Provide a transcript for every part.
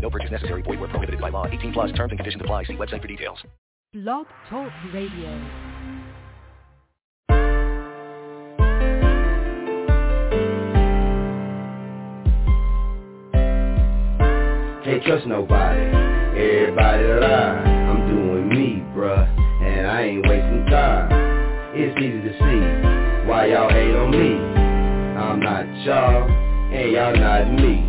No purchase necessary. Void where prohibited by law. 18 plus terms and conditions apply. See website for details. Blog Talk Radio. Can't trust nobody. Everybody lie. I'm doing me, bruh, and I ain't wasting time. It's easy to see why y'all hate on me. I'm not y'all, and y'all not me.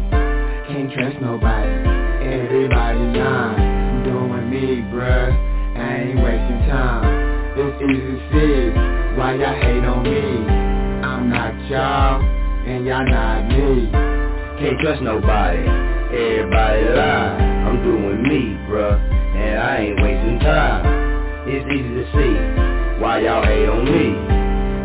Can't trust nobody. Everybody lying. Doing me, bruh. I ain't wasting time. It's easy to see why y'all hate on me. I'm not y'all, and y'all not me. Can't trust nobody. Everybody lie. I'm doing me, bruh, and I ain't wasting time. It's easy to see why y'all hate on me.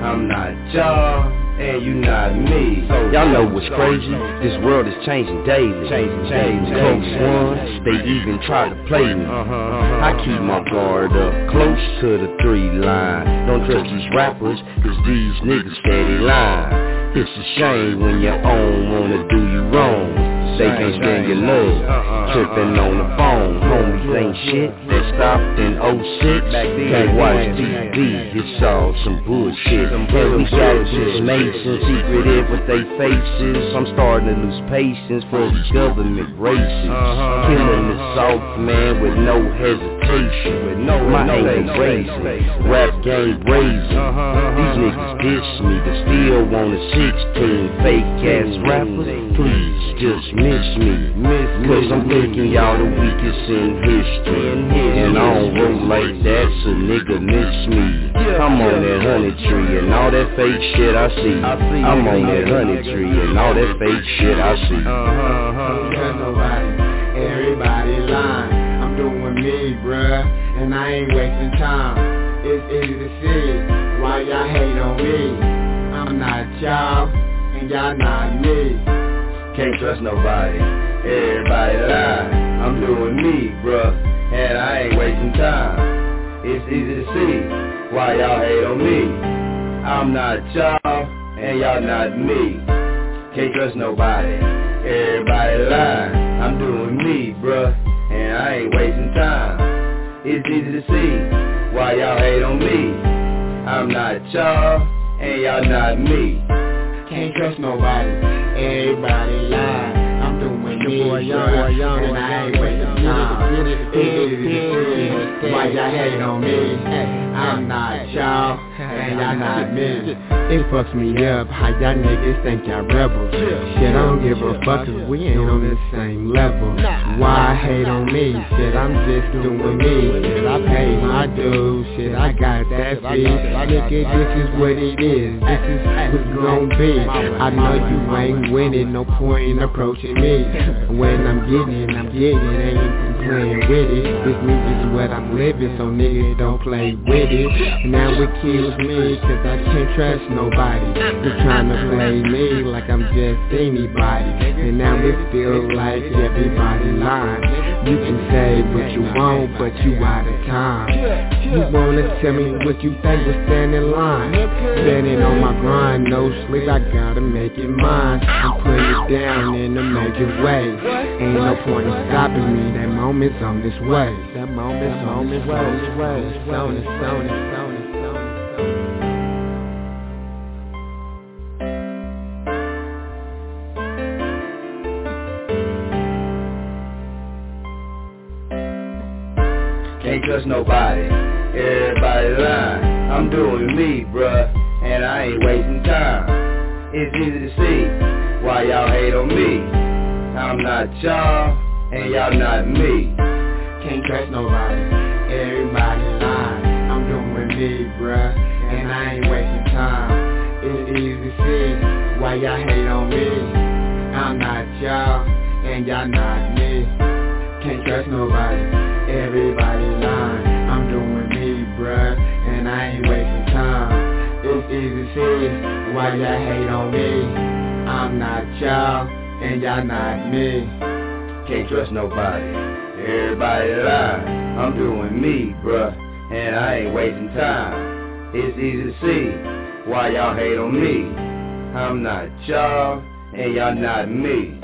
I'm not y'all, and you not me. Y'all know what's crazy? This world is changing daily. Changing, changing. Close ones, they even try to play me. Uh-huh, I uh-huh. keep my guard up, close to the three line. Don't trust these rappers, cause these niggas steady lying. It's a shame when your own wanna do you wrong. They can't stand your love, tripping on the phone. Homies ain't shit that stopped in 06. Can't watch TV, it's all some bullshit. And we savages, masons, secretive with they faces. I'm starting to lose patience for these government races. Killing the soft man with no hesitation. My aim raising, rap game brazen. These niggas diss me, but still want a 16 fake ass rappers. Please just miss me, cause I'm thinking y'all the weakest in history. And I don't roll like that, so nigga miss me. I'm on that honey tree and all that fake shit I see. I'm on that honey tree and all that fake shit I see. Uh-huh, uh-huh. Can't nobody. Everybody lying. I'm doing me, bruh, and I ain't wasting time. It's easy to see why y'all hate on me. I'm not y'all, and y'all not me. Can't trust nobody. Everybody lie. I'm doing me, bruh, and I ain't wasting time. It's easy to see why y'all hate on me. I'm not y'all, and y'all not me. Can't trust nobody. Everybody lie. I'm doing me, bruh, and I ain't wasting time. It's easy to see why y'all hate on me. I'm not y'all, and y'all not me. Can't trust nobody. Everybody lie. I'm doing me, bruh, and I ain't wasting why y'all hate on me. I'm not y'all, and y'all not me. It fucks me up how y'all niggas think y'all rebels. Shit, I don't give a fuck cause we ain't on the same level. Why hate on me? Shit, I'm just doing me. Shit, I pay my dues. Shit, I got that fee. Nigga, this is what it is. This is what's gon' be. I know you ain't winning, no point in approaching me. When I'm getting I'm getting ain't playing with it. This music's what I'm living, so niggas don't play with it. Now it kills me, cause I can't trust nobody. Trying to play me like I'm just anybody. And now it feels like everybody lying. You can say what you want, but you out of time. You wanna tell me what you think will stand in line. Standing on my grind, no sleep, I gotta make it mine. I'm putting it down in a major way. Ain't no point in stopping me, that moment's on this way. That moment's on this way. It's on, it's on, it's on, it's on, it's on. Can't trust nobody. Everybody lying. I'm doing me, bruh, and I ain't wasting time. It's easy to see why y'all hate on me. I'm not y'all, and y'all not me. Can't trust nobody, everybody lying. I'm doing me, bruh, and I ain't wasting time. It's easy to see why y'all hate on me. I'm not y'all, and y'all not me. Can't trust nobody, everybody lying. I'm doing me, bruh, and I ain't wasting time. It's easy to see why y'all hate on me. I'm not y'all and y'all not me. Can't trust nobody. Everybody lie. I'm doing me, bruh, and I ain't wasting time. It's easy to see why y'all hate on me. I'm not y'all, and y'all not me.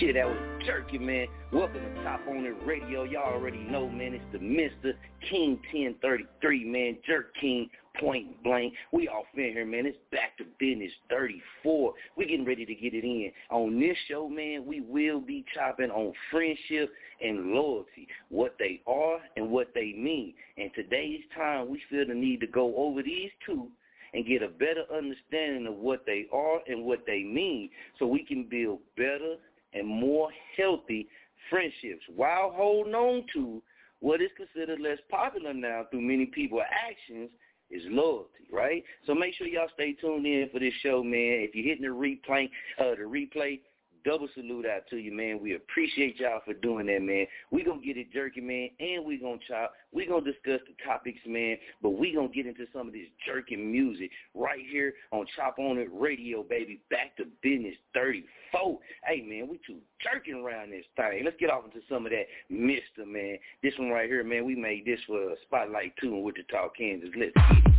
Yeah, that was Jerky, man. Welcome to Chop On It Radio. Y'all already know, man, it's the Mr. King 1033, man. Jerk King, point blank. We off in here, man. It's back to Bizness 34. We're getting ready to get it in. On this show, man, we will be chopping on friendship and loyalty, what they are and what they mean. And today's time, we feel the need to go over these two and get a better understanding of what they are and what they mean so we can build better and more healthy friendships while holding on to what is considered less popular now through many people's actions is loyalty, right? So make sure y'all stay tuned in for this show, man. If you're hitting the replay, uh, the replay, double salute out to you, man. We appreciate y'all for doing that, man. we going to get it jerky, man, and we going to chop. we going to discuss the topics, man, but we going to get into some of this jerky music right here on Chop On It Radio, baby. Back to Bizness 34. Hey, man, we too jerking around this thing. Let's get off into some of that Mister, man. This one right here, man, we made this for a Spotlight 2 in Wichita, Kansas. Let's get it.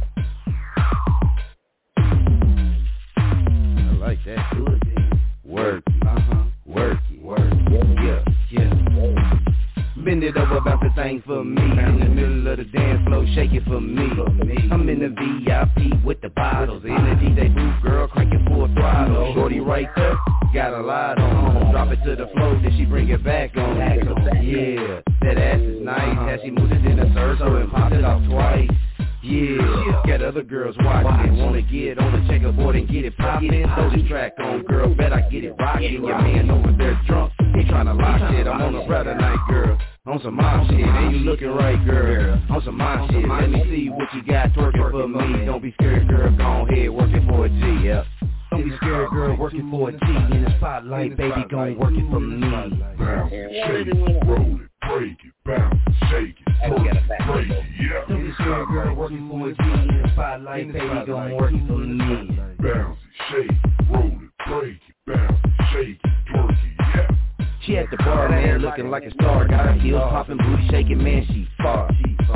I like that. Work uh-huh. Work it, Work Yeah, yeah. Bend it over, bounce the thing for me. In the middle of the dance floor, shake it for me. I'm in the VIP with the bottles. The DJ booth, girl, cranking full throttle. Shorty right there, got a lot on. Drop it to the floor, then she bring it back on. Yeah, that ass is nice. As she moves it in a circle and pops it off twice. Yeah, got other girls watching. Wanna get on the checkerboard and get it poppin'. Throw this track on, girl. Bet I get it rockin'. Your man over there drunk. He tryna lock shit. I'm on a brother night, girl. On some mom shit, ain't you looking right, girl? On some mom shit, let me see what you got twerking for me. Don't be scared, girl. Go ahead, working for a G, yeah. Don't be scared, girl, working for a G in the spotlight, baby, gon' work it for me. Bounce, shake it, roll it, break it, bounce, shake it, roll it, break it, yeah. Don't be scared, girl, working for a G in the spotlight, baby, gon' work it for me. Bounce it, shake it, roll it, break it, bounce, shake it, twerk it, yeah. She at the bar, man, looking like a star. Got her heels popping, booty shaking, man, she far.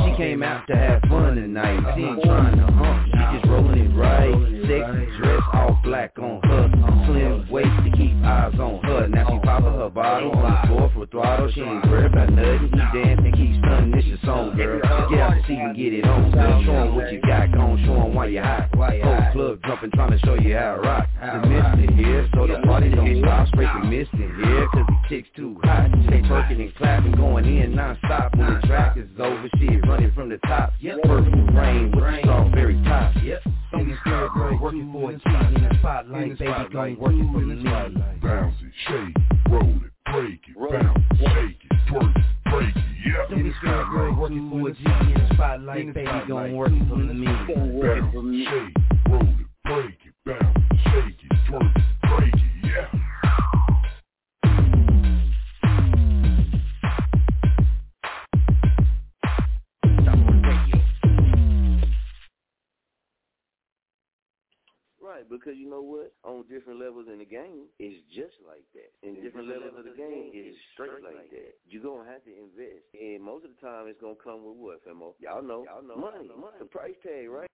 She came out to have fun tonight. She ain't trying to hump, she just rolling it right. Sexy dress, all black on her. Slim waist to keep eyes on her. Now she popping her bottle on the floor for throttle. She ain't worried about nothing. Keep dancing, keep stunning. This your song, girl. Get out the seat and get it on, girl. Show 'em what you got going, show 'em why you hot. Whole club jumping, trying to show you how to rock. The mist in here, so the party don't stop. Straight the mist in here, cause the kicks too hot. They twerking and clapping, going in non-stop. When the track is over, shit running from the top. Purple rain with the strawberry top. Don't be scared, girl, working for a G in the spotlight, baby, gon' work it for me. Bounce it, shake it, roll it, break it, bounce, shake it, twerk it, break it, yeah. Don't be girl, working for a G in the spotlight, baby, gon' work it for me. Bounce, shake it, roll it, break it, bounce, shake it, twerk it, break it, yeah. Right, because you know what? On different levels in the game, it's just like that. In different levels of the game, it's straight like that. You're going to have to invest. And most of the time, it's going to come with what, Femo? Y'all know. Y'all know. Money. money. The price tag, right?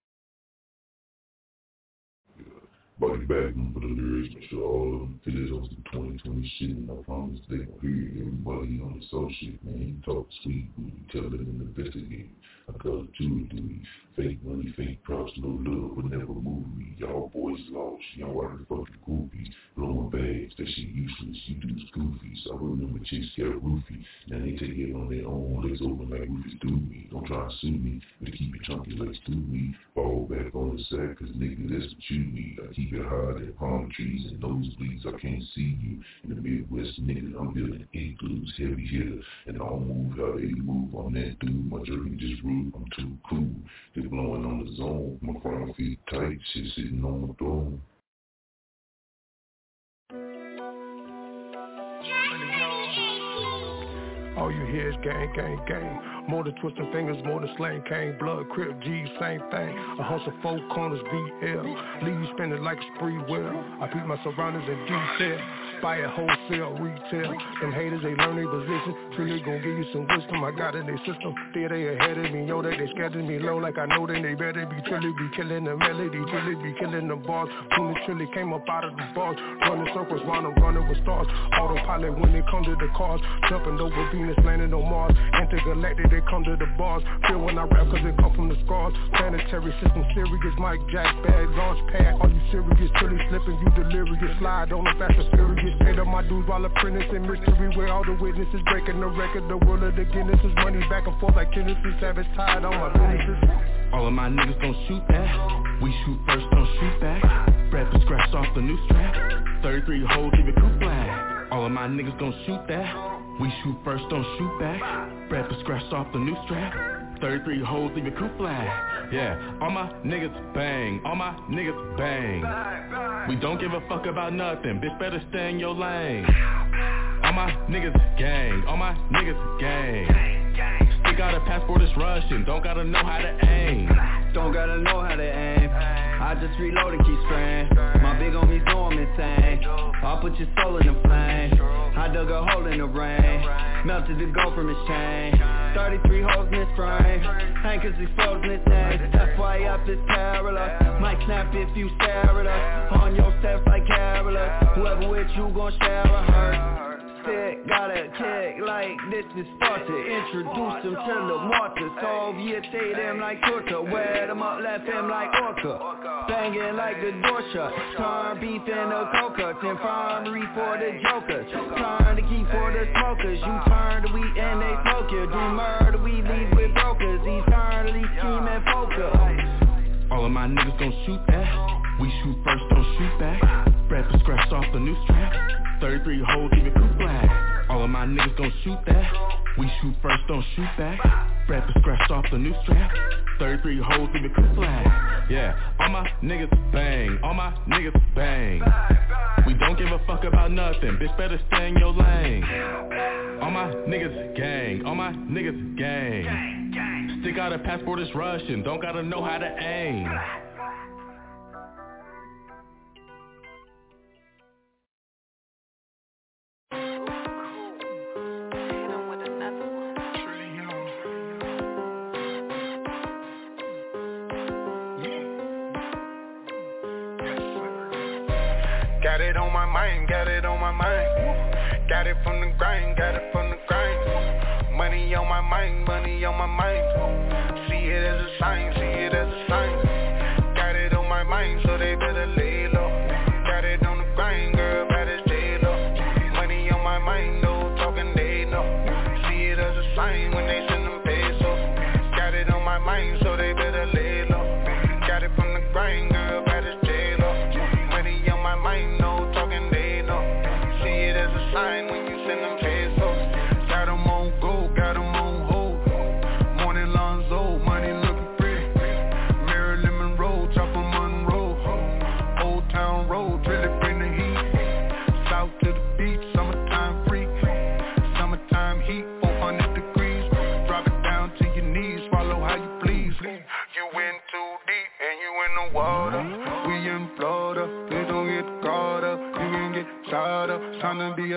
Body back for the lyrics, make sure all of them fit on some 2020 shit, and I promise they gon' hear everybody on the soul shit, man. You talk sweet, we tell it and investigate. Two duty. Fake money, fake props, no love, but never move me. Y'all boys lost, y'all are fucking goofies. Blowing bags, that shit useless, you dudes goofies. I remember chicks got roofie. Now they take it on their own, legs open like roofies do me. Don't try to sue me, but keep it chunky like Stewie. Fall back on the sack, cause nigga, that's what you need. I keep it high, that palm trees and nosebleeds. I can't see you. In the Midwest, nigga, I'm building igloos, heavy hitter. And I don't move how they move. I'm that dude, my jerky just rude. I'm too cool. They blowing on the zone. My crown feet tight, shit sitting on the throne. All you hear is gang, gang, gang. More than twisting fingers, more than slang cane. Blood, crip, G, same thing. A hustle four corners, BL. Leave you spinning like a spree well. I beat my surroundings in detail. Buy it wholesale, retail. Them haters, they learn their position. Truly gon' give you some wisdom. I got in their system. Fear they ahead of me. Yo, they, they scared me low like I know then they better be truly be killing the melody. Truly be killing the bars. The truly came up out of the bars. Running circles round them, running with stars. Autopilot when they come to the cars. Jumping over Venus, landing on Mars. Intergalactic, they come to the bars. Feel when I rap cause they come from the scars. Planetary system, serious. Mike Jack, bag, launch pad. Are you serious? Truly slipping, you delirious. Slide on the fast and furious. Paid up my dues while apprenticing mystery where all the witnesses breaking the record. The world of the Guinness is money back and forth like Tennessee Savage tied on my businesses. All of my niggas don't shoot that. We shoot first, don't shoot back. Brad for scratch off the new strap. 33 holes, leave it cool flag. All of my niggas don't shoot that. We shoot first, don't shoot back. Brad for scratch off the new strap. 33 holes, leave it cool flag. Yeah, all my niggas bang, all my niggas bang. We don't give a fuck about nothing, bitch better stay in your lane. All my niggas gang, all my niggas gang. Still got a passport that's Russian, don't gotta know how to aim. Don't gotta know how to aim. I just reload and keep spraying. My big homies know I'm insane. I'll put your soul in the flame. I dug a hole in the rain. Melted the gold from his chain. 33 holes in his frame. Anchors exposing his name. That's why up is perilous. Might snap if you stare at us. On your steps like careless. Whoever with you gon' share a hurt got a kick like this is started Introduce them to the mortar Soviet say them like torture. Wear them up, left them like orca. Banging like the door shut Turn beef into coca. Infirmary for the jokers Turn the key for the smokers. You turn the wheat and they smoke you. Do murder, we leave with brokers. Eternally scheming poker. All of my niggas don't shoot that We shoot first, don't shoot back Brad for scratch off the new strap 33 holes, even cool flag. All of my niggas don't shoot that. We shoot first, don't shoot back. Brad for scratch off the new strap. 33 holes, even cool flag. Yeah, all my niggas bang, all my niggas bang. We don't give a fuck about nothing, bitch better stay in your lane. All my niggas gang, all my niggas gang. Stick out a passport that's Russian, don't gotta know how to aim. Got it on my mind, got it on my mind. Got it from the grind, got it from the grind. Money on my mind, money on my mind. See it as a sign, see it as a sign.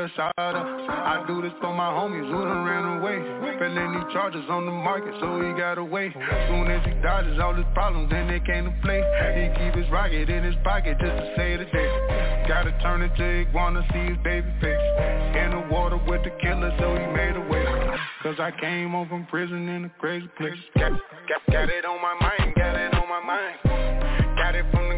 A. I do this for my homies who done ran away. Felony charges on the market, so he got away. Soon as he dodges all his problems, then they came to play. He keep his rocket in his pocket just to say the day. Gotta turn it to iguana, see his baby face. In the water with the killer, so he made a way. Cause I came home from prison in a crazy place. Got, got, got it on my mind, got it on my mind. Got it from the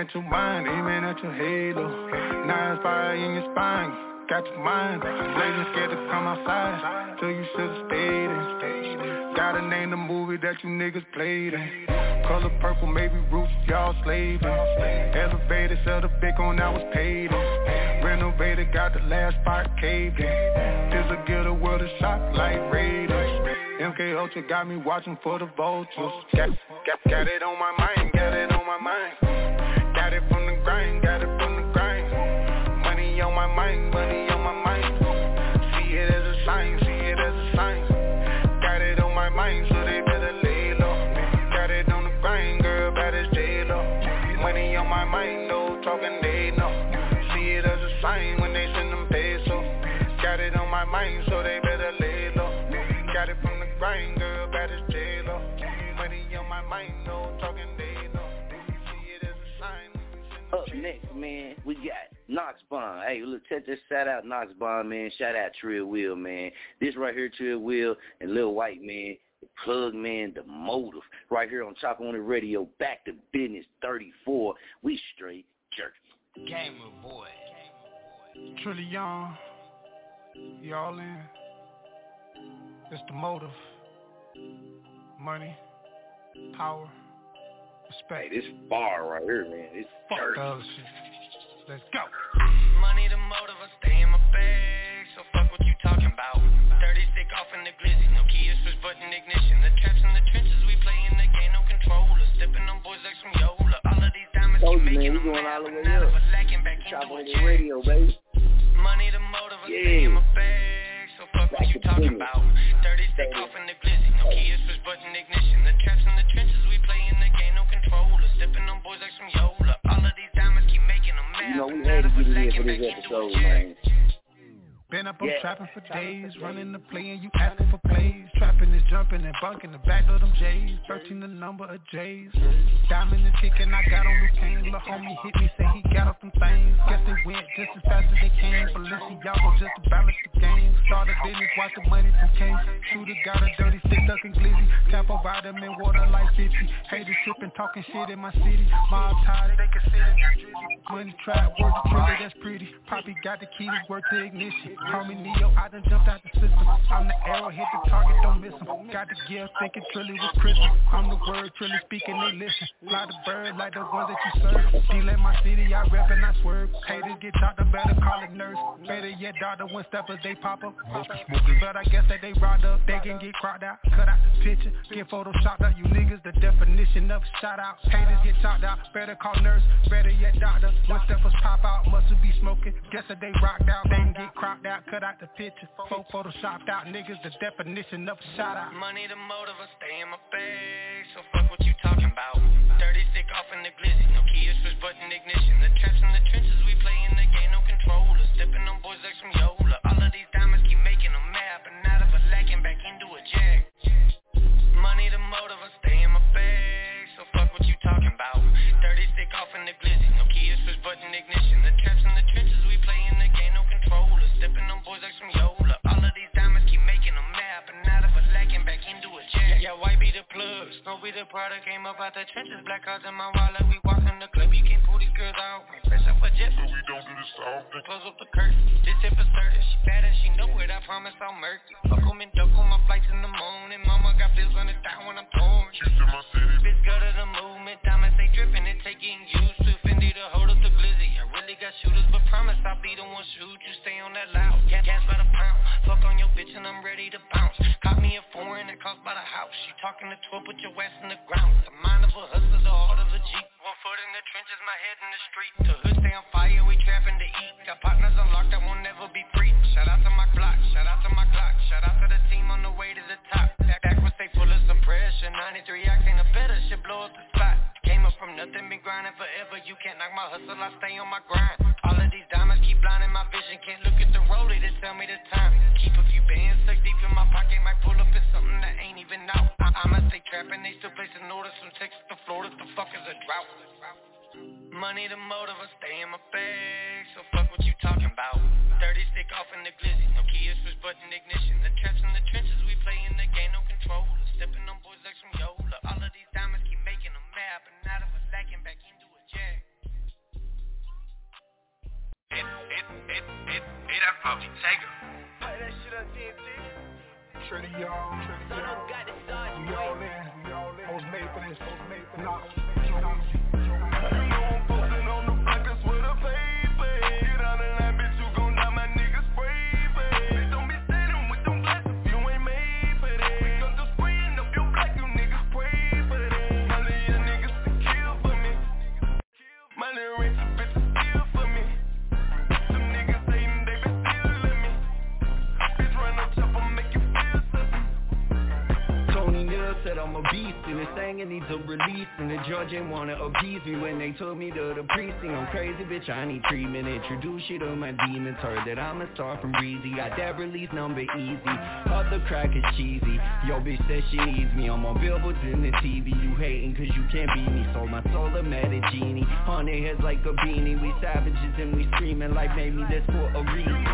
at your mind, aiming at your halo. It's fire in your spine, got your mind. Blazing scared to come outside, till you should've stayed in. Gotta name the movie that you niggas played in. Color purple, maybe roots, y'all slaving. Elevated, sell the big on, I was paid in. Renovated, got the last part caved in. This'll get a world of shock like Raiders. MK Ultra got me watching for the vultures. Got, got, got it on my mind, Bond. Hey, look, check this shout out Knox Bond, man. Shout out Trill Will, man. This right here, Trill Will and Lil White, man. The plug, man, the motive. Right here on Chop on the Radio, back to Bizness 34. We straight jerky. Gamer boy. Trillion, y'all in. It's the motive. Money, power, respect. Hey, this bar right here, man. It's Fuck. Let's go. Bag. So fuck what you talking about. 30 stick off in the glizzy. No Kia switch button ignition. The traps in the trenches, we play in the game, no controller. Stepping on boys like some Yola. All of these diamonds keep making them mad, but way now up. we're lacking back into a check. radio, baby. Money the motive, stay in my bag. So fuck what you talking about. 30 stick off in the glizzy. No Kia switch button ignition. The traps in the trenches, we play in the game, no controller. Stepping on boys like some Yola. All of these diamonds keep making them mad. You know, but we now had to we're get it in lacking back into a check. Been up, I'm Yeah. trapping for days, running the play and you asking for plays. Trapping is jumping and bunking the back of them J's. 13 the number of J's. Diamond and kicking, I got on Luke Kane. Lil' homie hit me, say he got up them things. Guess they went just as fast as they came. Balenciaga just to balance the game. Started business, watch the money from Kane. Shooter got a dirty stick, ducking glizzy. Capo vitamin water like 50. Haters tripping, talking shit in my city. Mob ties, they consider. Money trap, worth the trigger, that's pretty. Poppy got the key keys, worth the ignition. Call me Neo, I done jumped out the system. I'm the arrow, hit the target, don't miss him. Got the gift, thinking Trilly was Christmas. I'm the word, Trilly speaking, they listen. Fly the bird like the ones that you serve. Deal in my city, I rep and I swerve. Haters get chopped up, better call it nurse. Better yet, doctor, when steppers, they pop up. But I guess that they ride up, they can get cropped out. Cut out the picture, get photoshopped out. You niggas, the definition of shout out. Haters get chopped out, better call nurse. Better yet, doctor, when steppers pop out, must be smoking. Guess that they rocked out, they can get cropped out. Cut out the picture, photo photoshopped out. Niggas, the definition of a shout out. Money the motive, I stay in my bag. So fuck what you talking about. 30 stick off in the glizzy. No Kia switch button ignition. The traps in the trenches, we play in the game, no controller. Stepping on boys like some Yola. All of these diamonds keep making them mad, but now they're lacking back into a jack. Money the motive, I stay in my bag. So fuck what you talking about. 30 stick off in the glizzy. No Kia switch button ignition. The traps Stepping on boys like some Yola. All of these diamonds keep making them mad, but now they're lacking back into a jack. Yeah, white be the plug, snow be the product. Came up out the trenches, black cards in my wallet. We walk in the club, you can't pull these girls out. We Fresh up a jet, But we don't do this often. Close up the curtain, this is certain She bad and she know it, I promise I'll murk it. Fuck 'em and duck on my flights in the morning Mama got bills on the down when I'm torn. She's in my city. Bitch go to the movement, diamonds they dripping It taking used to Fendi to hold up the glizzy. I really got shooters, but promise I'll be the one shoot You. Stay on that loud, gas, gas by the pound. Fuck on your bitch and I'm ready to bounce. Caught me a foreign that cost by the house. She talking to 12, put your ass in the ground. The mind of a hustler, the heart of a Jeep One foot in the trenches, my head in the street. The hood stay on fire, we trapping to eat. Got partners unlocked that won't never be free Shout out to my Glock, shout out to my Glock Shout out to the team on the way to the top. Back, back was stay full of some pressure. 93 ox ain't a better, shit blow up the spot Came up from nothing, been grinding forever. You can't knock my hustle, I stay on my grind. All of these diamonds keep blinding my vision. Can't look at the rollie to tell me the time. Keep a few bands stuck deep in my pocket Might pull up in something that ain't even out. I- I'ma stay trapping, they still placing orders From Texas to Florida, the fuck is a drought? Money the motive, I stay in my bag. So fuck what you talking about. 30 stick off in the glizzy. No Kia switch button ignition. The traps in the trenches, we play in the game, no It, it, it, it, it up probably take her. Play that shit on TNT. Trinity, y'all. Trinity, y'all. We all in. We all in. I was made for this. I was made for this. Nah. I'm a beast and this thing it needs a release And the judge ain't wanna appease me. When they took me to the precinct I'm crazy bitch, I need treatment. Introduce you to my demons Heard that I'm a star from Breezy. Got that release number easy. Other crack is cheesy. Yo bitch says she needs me. I'm on billboards in the TV You hating cause you can't beat me. Sold my soul to Medellini Honey heads like a beanie. We savages and we screaming Life made me this for a reason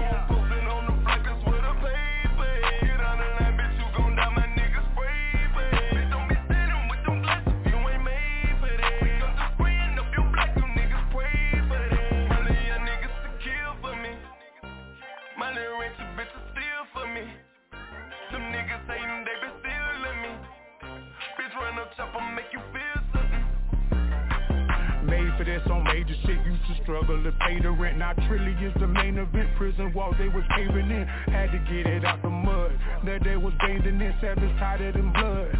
for this on major shit, used to struggle to pay the rent. Now Trilly is the main event, prison walls they was caving in. Had to get it out the mud. That they was bathing in savage tighter than blood.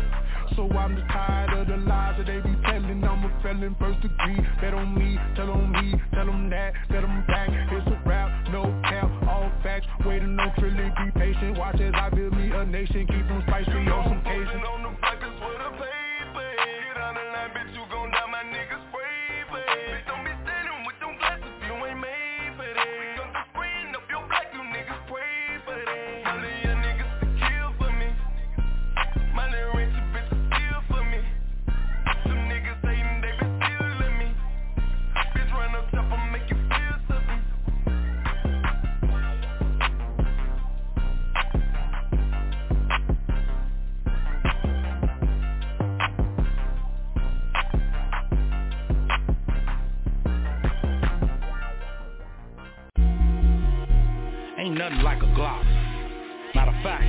So I'm just tired of the lies that they be telling. I'm a felon first degree. Bet on me, tell on me, tell them that, bet them back. It's a rap, no cap, all facts. Waiting on Trilly, be patient. Watch as I build me a nation, keep them spicy on some Cajun. Nothing like a Glock. Matter of fact,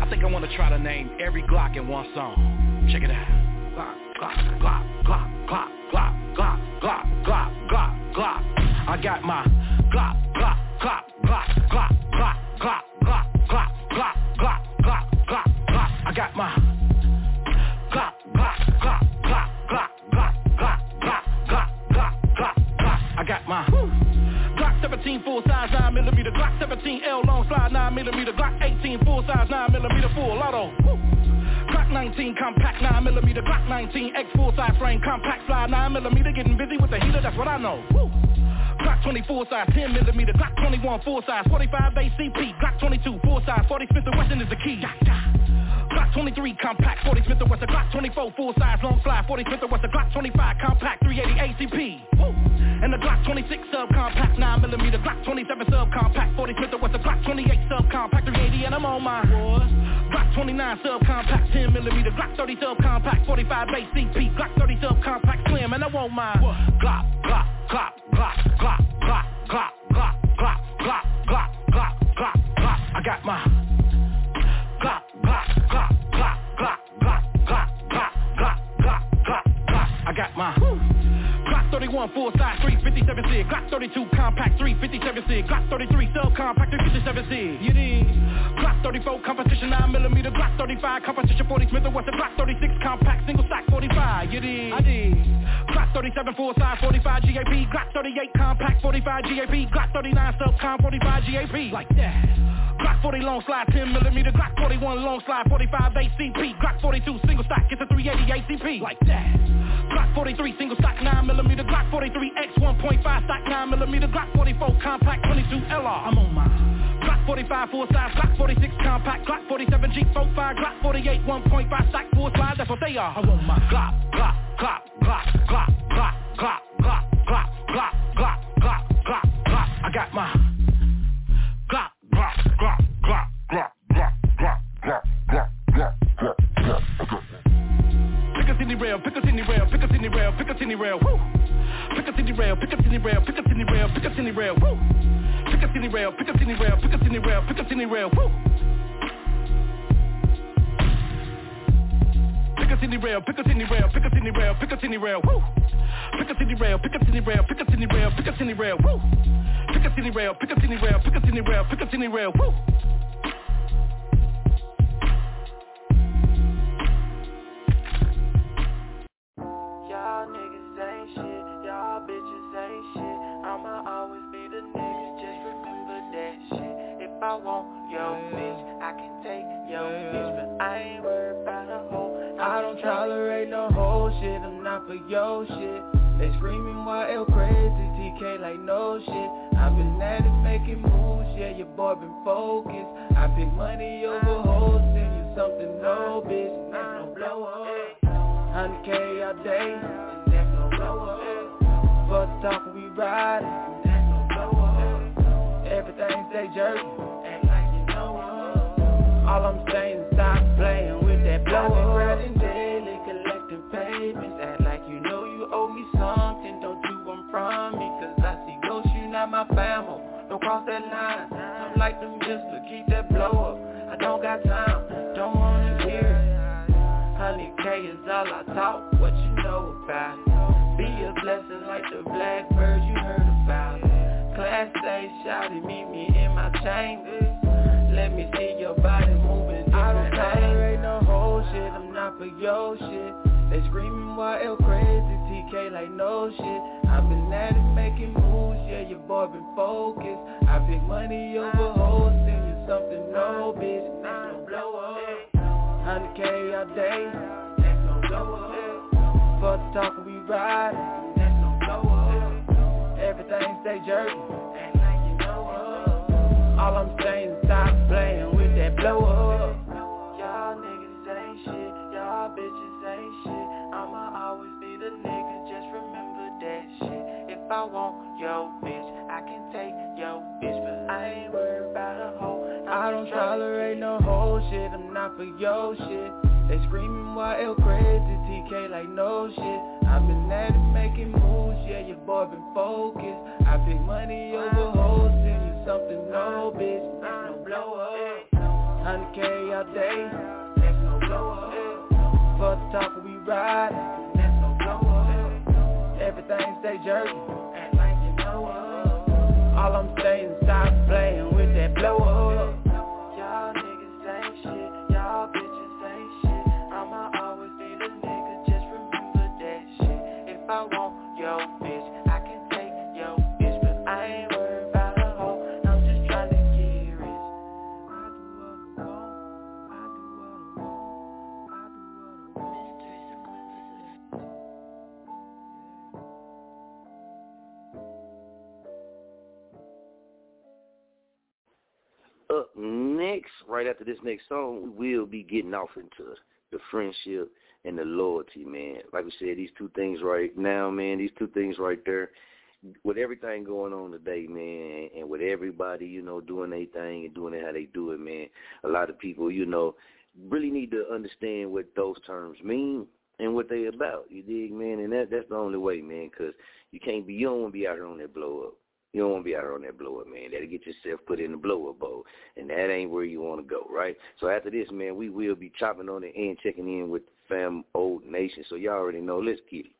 I think I want to try to name every Glock in one song. Check it out. Glock, Glock, Glock, Glock, Glock, Glock, Glock, Glock, Glock, Glock. I got my Glock, Glock 19 X full size frame compact slide 9 millimeter Getting busy with the heater that's what I know Woo. Glock 24 size 10 millimeter Glock 21 full size 45 ACP Glock 22 full size 40 Smith & Wesson is the key Glock 23 compact 40 Smith & Wesson Glock 24 full size long slide 40 Smith & Wesson Glock 25 compact 380 ACP. And the Glock 26 sub compact 9 millimeter Glock 27 sub compact 40 Smith & Wesson Glock 28 sub compact 380 and I'm on my 29 sub compact 10 millimeter Glock 30 sub compact 45 ACP Glock 30 sub compact slim and I want my Glock Glock Glock Glock Glock Glock Glock Glock Glock Glock Glock Glock Glock Glock I got my Glock Glock Glock Glock Glock Glock Glock Glock Glock Glock Glock Glock I got my Glock 31 full size 357 SIG Glock 32 compact 357 SIG Glock 33 sub compact 357 SIG You dig? Glock 34 competition 9 millimeter Glock 35 competition 40 Smith & Wesson Glock 36 compact single stack 45 You dig? I dig Glock 37 full size 45 GAP Glock 38 compact 45 GAP Glock 39 sub com 45 GAP Like that. Glock 40 long slide 10 millimeter Glock 41 long slide 45 ACP Glock 42 single stack it's a 380 ACP Like that. Glock 43 single stack 9 millimeter Glock 43 X 1.5 stack 9 millimeter Glock 44 compact 22 LR I'm on my Glock 45 full size Glock 46 compact Glock 47 G45 Glock 48 1.5 stack full slide that's what they are I want my Glock Glock Glock Glock Glock Glock Glock Glock Glock Glock Glock Glock Glock Glock I got my Glock Glock Glock Glock Glock Glock Glock Glock Glock Glock Glock Picatinny rail, Picatinny rail, Picatinny rail, Picatinny rail, woo. Picatinny rail, Picatinny rail, Picatinny rail, Picatinny rail, woo. Picatinny rail, Picatinny rail, Picatinny rail, Picatinny rail, woo! Picatinny rail, Picatinny rail, Picatinny rail, Picatinny rail, woo! Picatinny rail, Picatinny rail, Picatinny rail, Picatinny rail, woo! Picatinny rail, Picatinny rail, Picatinny rail, Picatinny rail, woo! Y'all niggas ain't shit, y'all bitches ain't shit. I'ma always be the nigga, that shit. If I want your bitch, I can take your bitch, but I ain't worried about a hoe. I don't tolerate no whole shit, I'm not for your shit. They screaming while L crazy, TK like no shit. I've been at it making moves, yeah, your boy been focused. I pick money over uh-huh. hoes, send you something, no bitch, that's no uh-huh. blow up. 100k all day, uh-huh. and that's no blow up. Fuck the talk we riding, Everything stay jerky, act like you know us. All I'm saying is stop playing with that blow up. Been daily, collecting payments, act like you know you owe me something. Don't you want from me, cause I see ghosts, you not my family. Don't cross that line, I'm like the mister, keep that blow up. I don't got time, don't wanna hear it. 100k is all I talk, what you know about it. Be a blessing like the blackbird you it. Class A, meet me in my chambers. Let me see your body moving I don't tolerate no whole shit, I'm not for your shit. They screaming while L crazy, TK like no shit. I've been at it making moves, yeah, your boy been focused. I pick money over hoes, send you something, no bitch, that's no blow up. 100k all day, that's no blow up. Fuck the talk we riding, that's no blow up. Everything stay jerky, All I'm saying is stop playing with that blow up. Y'all niggas ain't shit, y'all bitches ain't shit. I'ma always be the nigga, just remember that shit. If I want your bitch, I can take your bitch, but I ain't worried about a hoe. I don't tolerate no whole shit, I'm not for your shit. They screaming while L crazy, TK like no shit. I've been at it making moves, yeah, your boy been focused. I pick money over hoes, something, no bitch, that's no blow up. 100k all day, that's no blow up. Fuck the talk we riding, that's no blow up. Everything stay jerky, act like you know us. All I'm saying stop playing with that blow up. Next, right after this next song, we will be getting off into the friendship and the loyalty, man. Like we said, these two things right now, man, these two things right there, with everything going on today, man, and with everybody, you know, doing their thing and doing it how they do it, man, a lot of people, you know, really need to understand what those terms mean and what they about. You dig, man? And that that's the only way, man, because you can't be, you don't want to be out here on that blow up. You don't want to be out on that blower, man. That'll get yourself put in the blower bowl, and that ain't where you want to go, right? So after this, man, we will be chopping on it and checking in with the fam old nation. So y'all already know. Let's get it.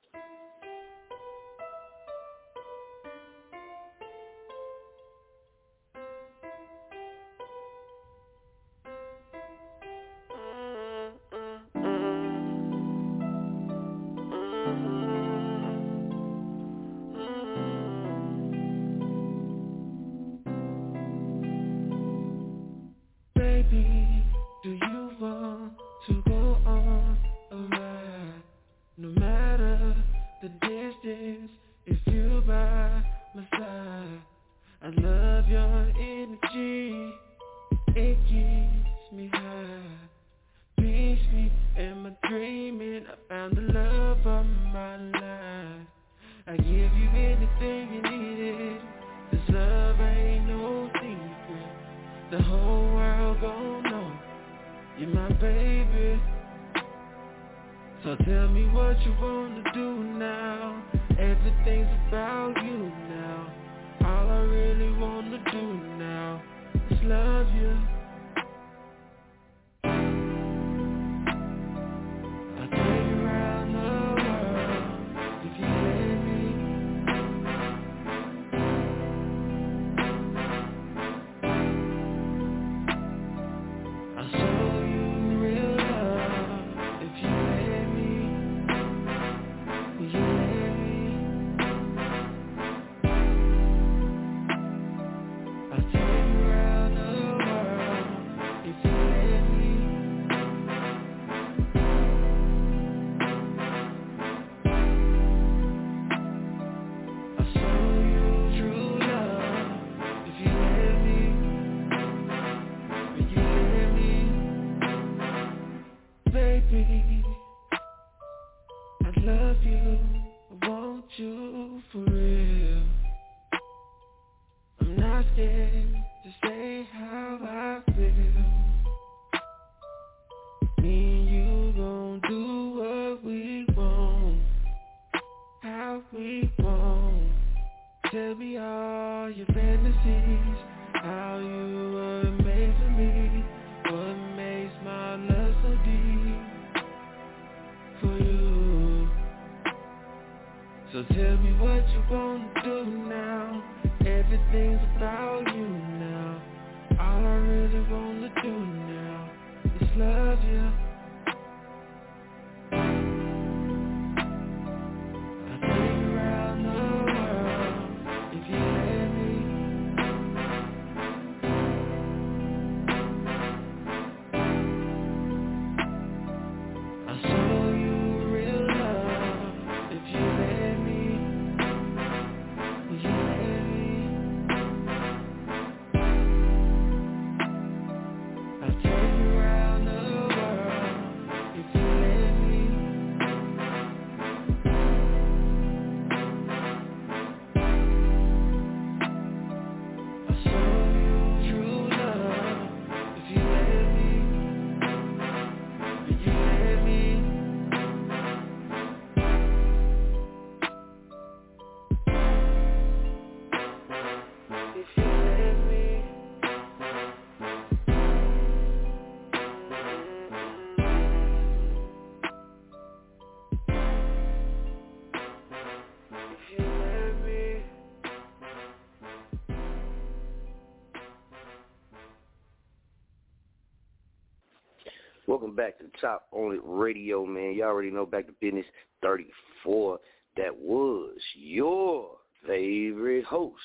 Welcome back to Chop On It Radio, man. Y'all already know back to Bizness 34. That was your favorite host,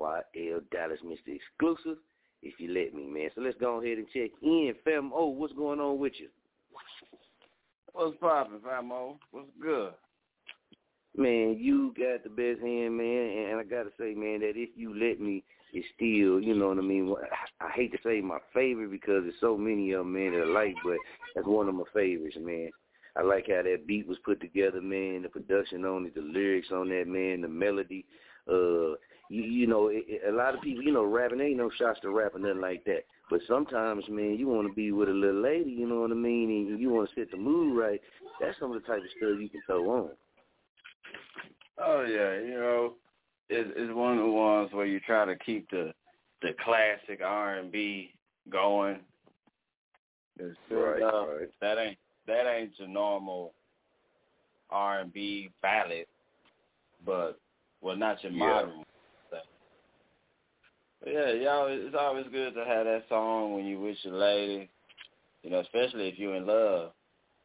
YL Dallas, Mr. Exclusive, if you let me, man. So let's go ahead and check in. Fam O, what's going on with you? What's poppin', Famo? What's good? Man, you got the best hand, man, and I gotta say, man, that if you let me, it's still, you know what I mean. I, I hate to say my favorite because there's so many of them, man, that I like, but that's one of my favorites, man. I like how that beat was put together, man. The production on it, the lyrics on that, man, the melody. Uh, you, you know, it, it, a lot of people, you know, rapping ain't no shots to rap or nothing like that. But sometimes, man, you want to be with a little lady, you know what I mean, and you want to set the mood right. That's some of the type of stuff you can throw on. Oh yeah, you know, it's it's one of the ones where you try to keep the the classic R and B going. It's still, Right, uh, right. That ain't that ain't your normal R and B ballad, but well, not your Yeah. modern. thing. But yeah, y'all, it's always good to have that song when you with your lady. You know, especially if you're in love.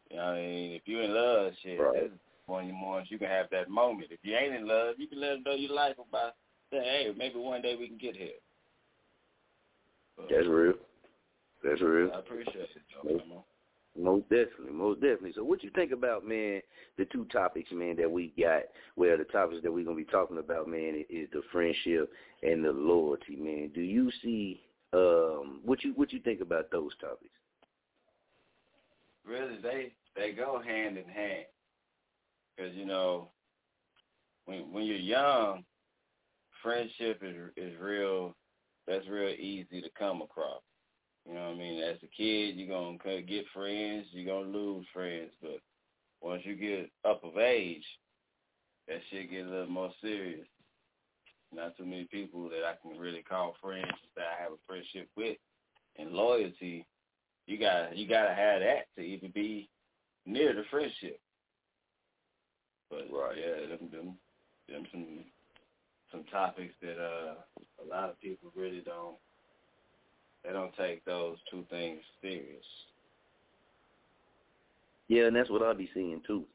You know, what I mean, if you're in love, shit, Right. This is one of the ones you can have that moment. If you ain't in love, you can let them know you like them by saying, "Hey, maybe one day we can get here." But That's real. That's real. I appreciate it, though, Most, most definitely, most definitely. So, what you think about, man? The two topics, man, that we got. Well, the topics that we're gonna be talking about, man, is the friendship and the loyalty, man. Do you see um what you what you think about those topics? really they they go hand in hand because you know when when you're young friendship is is real that's real easy to come across you know what i mean as a kid you're to get friends you're to lose friends but once you get up of age that shit get a little more serious not too many people that I can really call friends that I have a friendship with. And loyalty, you got you gotta have that to even be near the friendship. But right. yeah, them them them some some topics that uh a lot of people really don't they don't take those two things serious. Yeah, and that's what I'll be seeing too.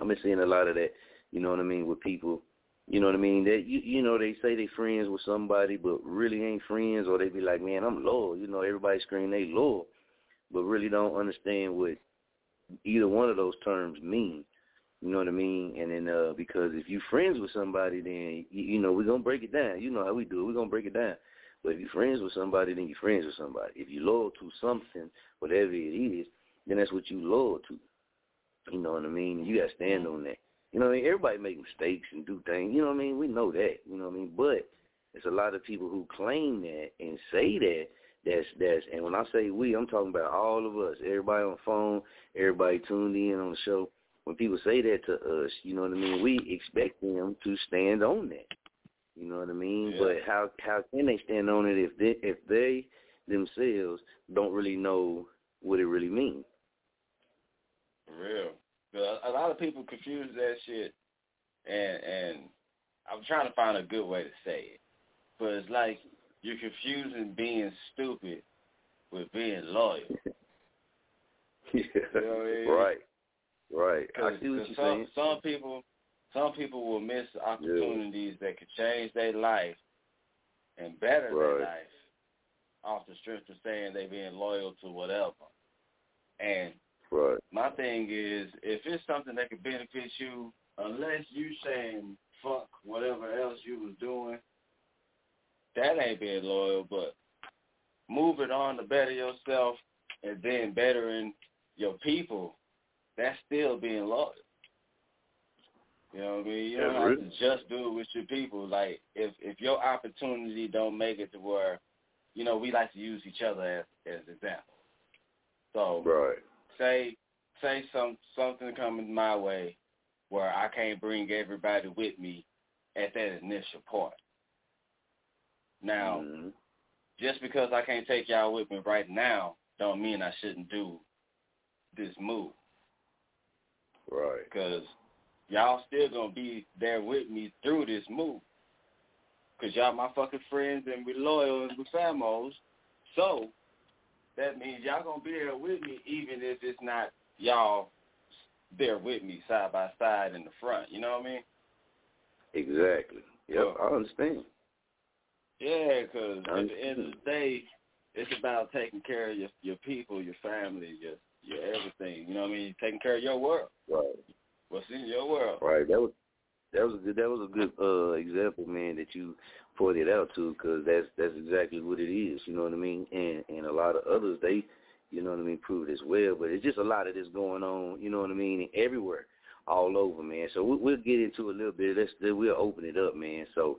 I've been seeing a lot of that, you know what I mean, with people you know what I mean? That you you know they say they friends with somebody, but really ain't friends, or they be like, man, I'm loyal. You know, everybody scream they loyal, but really don't understand what either one of those terms mean. You know what I mean? And then uh because if you friends with somebody, then you, you know we're gonna break it down. You know how we do it. We're gonna break it down. But if you're friends with somebody, then you're friends with somebody. If you're loyal to something, whatever it is, then that's what you loyal to. You know what I mean? You got to stand on that. You know what I mean? Everybody make mistakes and do things. You know what I mean? We know that. You know what I mean? But there's a lot of people who claim that and say that. That's that's and when I say we, I'm talking about all of us. Everybody on the phone, everybody tuned in on the show. When people say that to us, you know what I mean? We expect them to stand on that. You know what I mean? Yeah. But how how can they stand on it if they if they themselves don't really know what it really means? For real. A lot of people confuse that shit, and and I'm trying to find a good way to say it, but it's like you're confusing being stupid with being loyal. yeah. You know I mean? Right. Right. I see what you're some saying. some people some people will miss opportunities that could change their life and better their life off the strength of saying they being loyal to whatever. And Right. my thing is, if it's something that could benefit you, unless you saying fuck whatever else you was doing, that ain't being loyal. But moving on to better yourself and then bettering your people, that's still being loyal. You know what I mean? You don't have to just do it with your people. Like if if your opportunity don't make it to where, you know, we like to use each other as as example. So Right. say say some something coming my way where I can't bring everybody with me at that initial point. Now, Mhm. just because I can't take y'all with me right now, don't mean I shouldn't do this move. Right. Because y'all still gonna be there with me through this move. Cause y'all my fucking friends and we loyal and we famos. So that means y'all gonna be there with me even if it's not y'all there with me side by side in the front. You know what I mean? Exactly. Yep. I understand. Yeah, because at the end of the day, it's about taking care of your your people, your family, your your everything. You know what I mean? Taking care of your world. Right. What's in your world? Right. That was that was a good that was a good uh example, man, that you pointed out to, because that's that's exactly what it is. You know what I mean? And and a lot of others they, you know what I mean, prove it as well. But it's just a lot of this going on. You know what I mean? Everywhere, all over, man. So we, we'll get into a little bit. Let's we'll open it up, man. So.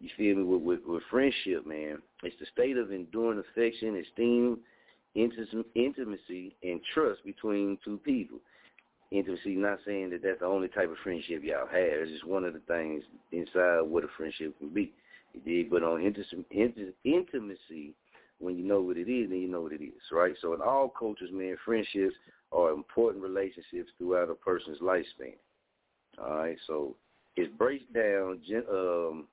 You feel me? With, with, with friendship, man, it's the state of enduring affection, esteem, intimacy, and trust between two people intimacy, not saying that that's the only type of friendship y'all have. It's just one of the things inside what a friendship can be. You dig? But on inti- inti- intimacy, when you know what it is, then you know what it is, right? So in all cultures, man, friendships are important relationships throughout a person's lifespan. All right, so it's breaks down. Um,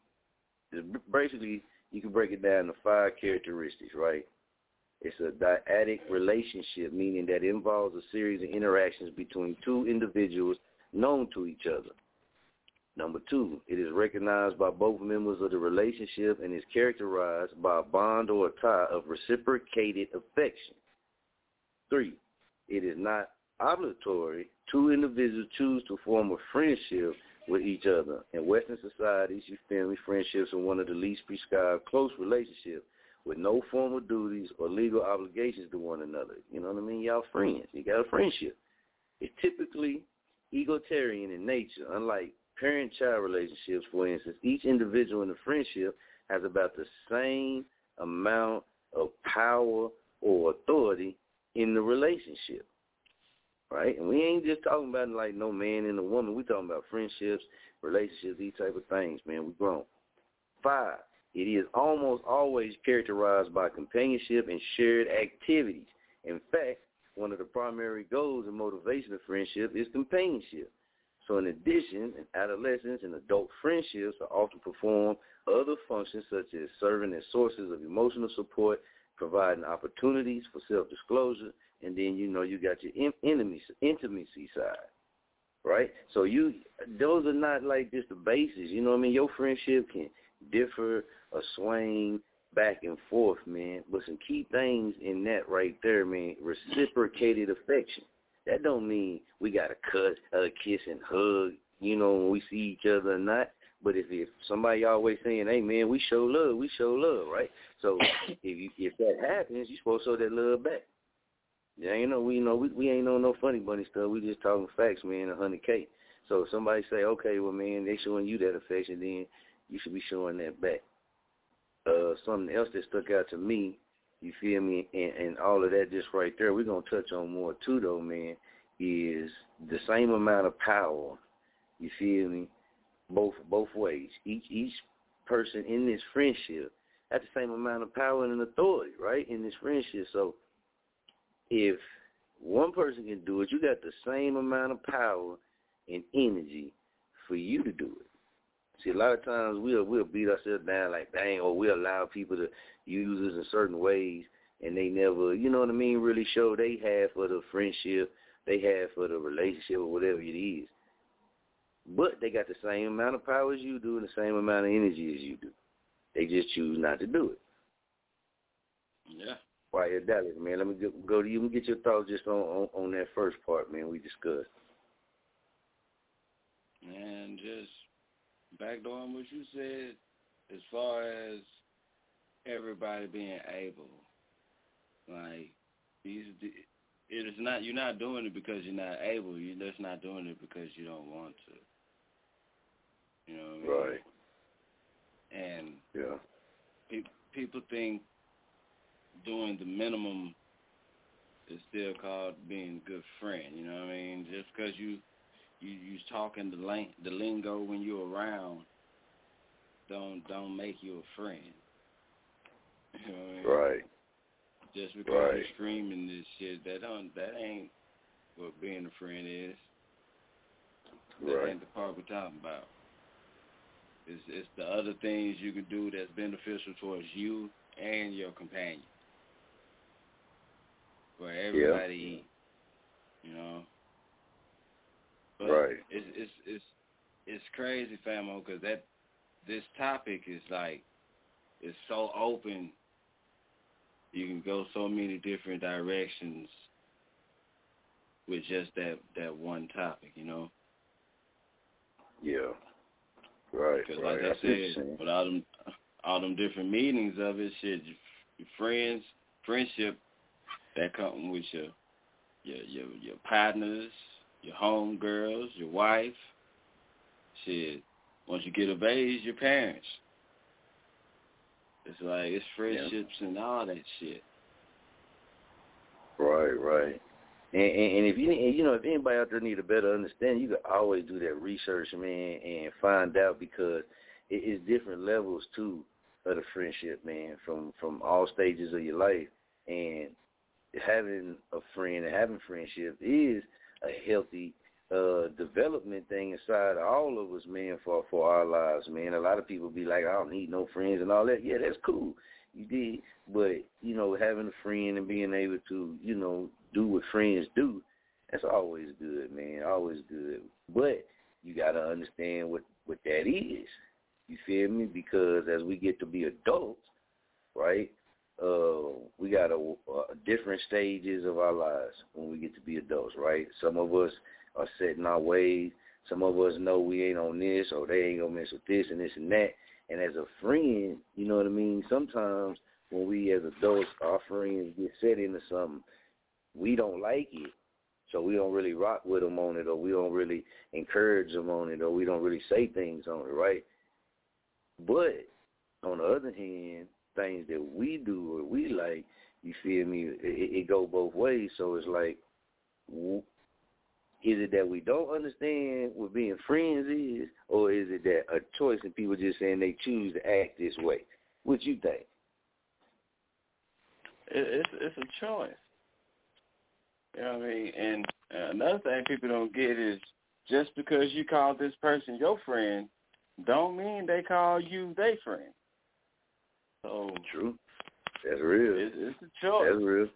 basically you can break it down to five characteristics, right? It's a dyadic relationship, meaning that it involves a series of interactions between two individuals known to each other. Number two, it is recognized by both members of the relationship and is characterized by a bond or a tie of reciprocated affection. Three, it is not obligatory. Two individuals choose to form a friendship with each other. In Western societies, you friendships are one of the least prescribed close relationships with no formal duties or legal obligations to one another. You know what I mean? Y'all friends. You got a friendship. It's typically egalitarian in nature. Unlike parent-child relationships, for instance, each individual in the friendship has about the same amount of power or authority in the relationship. Right? And we ain't just talking about like no man and a woman. We talking about friendships, relationships, these type of things, man. We grown. Five, it is almost always characterized by companionship and shared activities. In fact, one of the primary goals and motivation of friendship is companionship. So in addition, in adolescence and adult friendships are often perform other functions such as serving as sources of emotional support, providing opportunities for self-disclosure, and then, you know, you got your in- intimacy, intimacy side, right? So you, those are not like just the bases, you know what I mean? Your friendship can differ or swing back and forth, man. But some key things in that right there, man, reciprocated affection. That don't mean we gotta cut, uh, kiss and hug, you know, when we see each other or not. But if if somebody always saying, "Hey man, we show love, we show love," right? So if you, if that happens, you're supposed to show that love back. Yeah, you know, we you know we we ain't on no funny bunny stuff. We just talking facts, man. A hundred K. So if somebody say, "Okay, well, man, they showing you that affection," then you should be showing that back. Uh, something else that stuck out to me, you feel me, and, and all of that just right there. We're gonna touch on more too, though, man. Is the same amount of power. You feel me? Both both ways. Each each person in this friendship has the same amount of power and authority, right? In this friendship, so if one person can do it, you got the same amount of power and energy for you to do it. Lot of times we'll we'll beat ourselves down like dang, or we allow people to use us in certain ways, and they never, you know what I mean, really show they have for the friendship, they have for the relationship or whatever it is. But they got the same amount of power as you do and the same amount of energy as you do. They just choose not to do it. Yeah. Right Dallas, man. Let me go, go to you and get your thoughts just on, on on that first part, man. We discussed. And just backdooring what you said, as far as everybody being able, like these, it is not you're not doing it because you're not able. You're just not doing it because you don't want to. You know what I mean? Right. And Yeah. pe- people think doing the minimum is still called being a good friend. You know what I mean? Just because you you you talking the lang- the lingo when you're around, don't don't make you a friend. You know what I mean? Right. Just because Right. you're screaming this shit, that don't that ain't what being a friend is. That Right. ain't the part we're talking about. It's it's the other things you can do that's beneficial towards you and your companion. For everybody eat. You know? But Right. It's it's it's it's crazy, famo, because that this topic is like it's so open. You can go so many different directions with just that that one topic, you know. Yeah. Right. Because right. like I I see what you're said, with all them all them different meanings of it, shit, your friends, friendship, that come with your your your your partners, your home girls, your wife. Shit, once you get of age, your parents. It's like it's friendships and all that shit. Right, right. And, and, and if you and you know if anybody out there need a better understanding, you can always do that research, man, and find out because it is different levels too of the friendship, man, from from all stages of your life. And having a friend and having friendship is a healthy uh development thing inside all of us, man, for for our lives, man. A lot of people be like, I don't need no friends and all that. Yeah, that's cool. You did. But, you know, having a friend and being able to, you know, do what friends do, that's always good, man. Always good. But you gotta understand what, what that is. You feel me? Because as we get to be adults, right? Uh, we got a, a different stages of our lives when we get to be adults, right? Some of us are set in our ways. Some of us know we ain't on this or they ain't gonna mess with this and this and that. And as a friend, you know what I mean? Sometimes when we as adults, our friends get set into something, we don't like it. So we don't really rock with them on it or we don't really encourage them on it or we don't really say things on it, right? But on the other hand, things that we do or we like, you feel me, it, it go both ways. So it's like Is it that we don't understand what being friends is, or is it that a choice and people just saying they choose to act this way? What you think? It's it's a choice. You know what I mean? And another thing people don't get is just because you call this person your friend, don't mean they call you their friend. True. That's real. It's, it's a choice. That's real.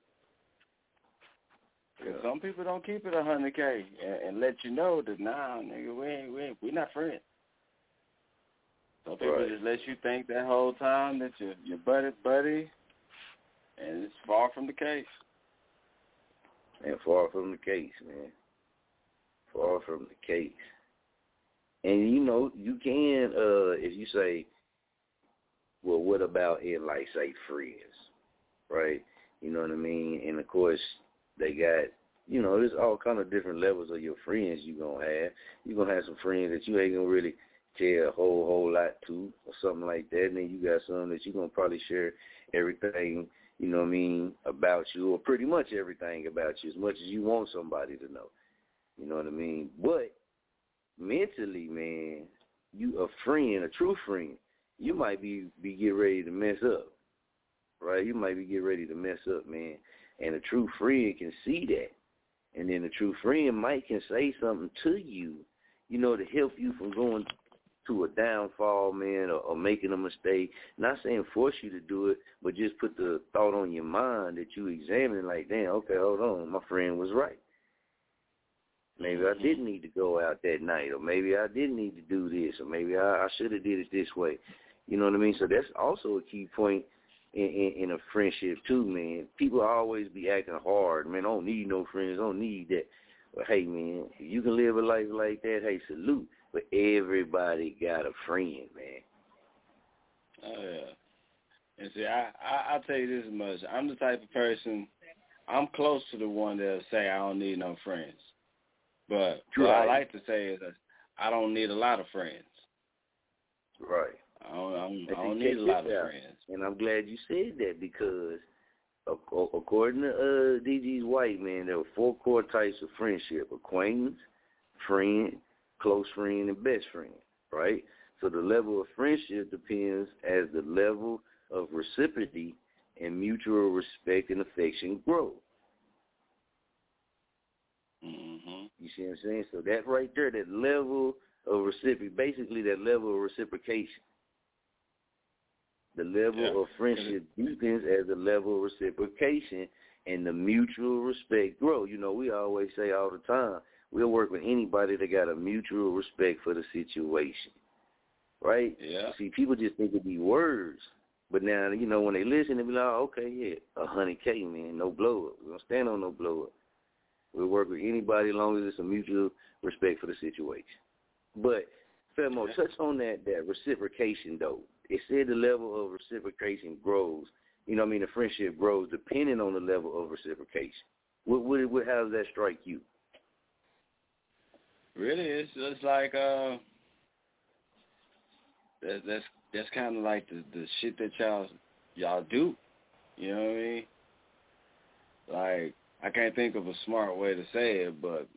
Yeah. Some people don't keep it a hundred k and, and let you know that nah, nigga, we ain't we ain't, we not friends. Some people Right. just let you think that whole time that you're your buddy buddy, and it's far from the case. And far from the case, man. Far from the case. And you know, you can, uh, if you say, well, what about in like say friends, right? You know what I mean? And of course, they got, you know, there's all kind of different levels of your friends you gonna have. You gonna have some friends that you ain't gonna really tell a whole whole lot to, or something like that. And then you got some that you gonna probably share everything, you know what I mean, about you, or pretty much everything about you, as much as you want somebody to know. You know what I mean? But mentally, man, you a friend, a true friend, you might be be get ready to mess up, right? You might be getting ready to mess up, man. And a true friend can see that, and then a true friend might can say something to you, you know, to help you from going to a downfall, man, or, or making a mistake. Not saying force you to do it, but just put the thought on your mind that you examine, like, damn, okay, hold on, my friend was right. Maybe I mm-hmm. didn't need to go out that night, or maybe I didn't need to do this, or maybe I, I should have did it this way. You know what I mean? So that's also a key point in, in, in a friendship too, man. People always be acting hard, man. I don't need no friends. I don't need that. But hey, man, if you can live a life like that, hey, salute. But everybody got a friend, man. Oh yeah. And see, I, I I'll tell you this much. I'm the type of person. I'm close to the one that'll say I don't need no friends. But what I like to say is I don't need a lot of friends. Right. I don't, I don't, I don't need a lot of out. friends. And I'm glad you said that because according to uh, DG's White, man, there were four core types of friendship. Acquaintance, friend, close friend, and best friend, right? So the level of friendship depends as the level of reciprocity and mutual respect and affection grow. hmm You see what I'm saying? So that right there, that level of reciprocity, basically that level of reciprocation. The level Yeah. of friendship deepens as the level of reciprocation and the mutual respect grow. You know, we always say all the time, we'll work with anybody that got a mutual respect for the situation. Right? Yeah. See, people just think it be words. But now, you know, when they listen, they be like, oh, okay, yeah, a hundred K, man, no blow up. We don't stand on no blow up. We'll work with anybody as long as it's a mutual respect for the situation. But Femo, touch on that that reciprocation though. It said the level of reciprocation grows. You know, what I mean, the friendship grows depending on the level of reciprocation. What, what, what how does that strike you? Really, it's just like uh, that, that's that's kind of like the the shit that y'all y'all do. You know what I mean? Like I can't think of a smart way to say it, but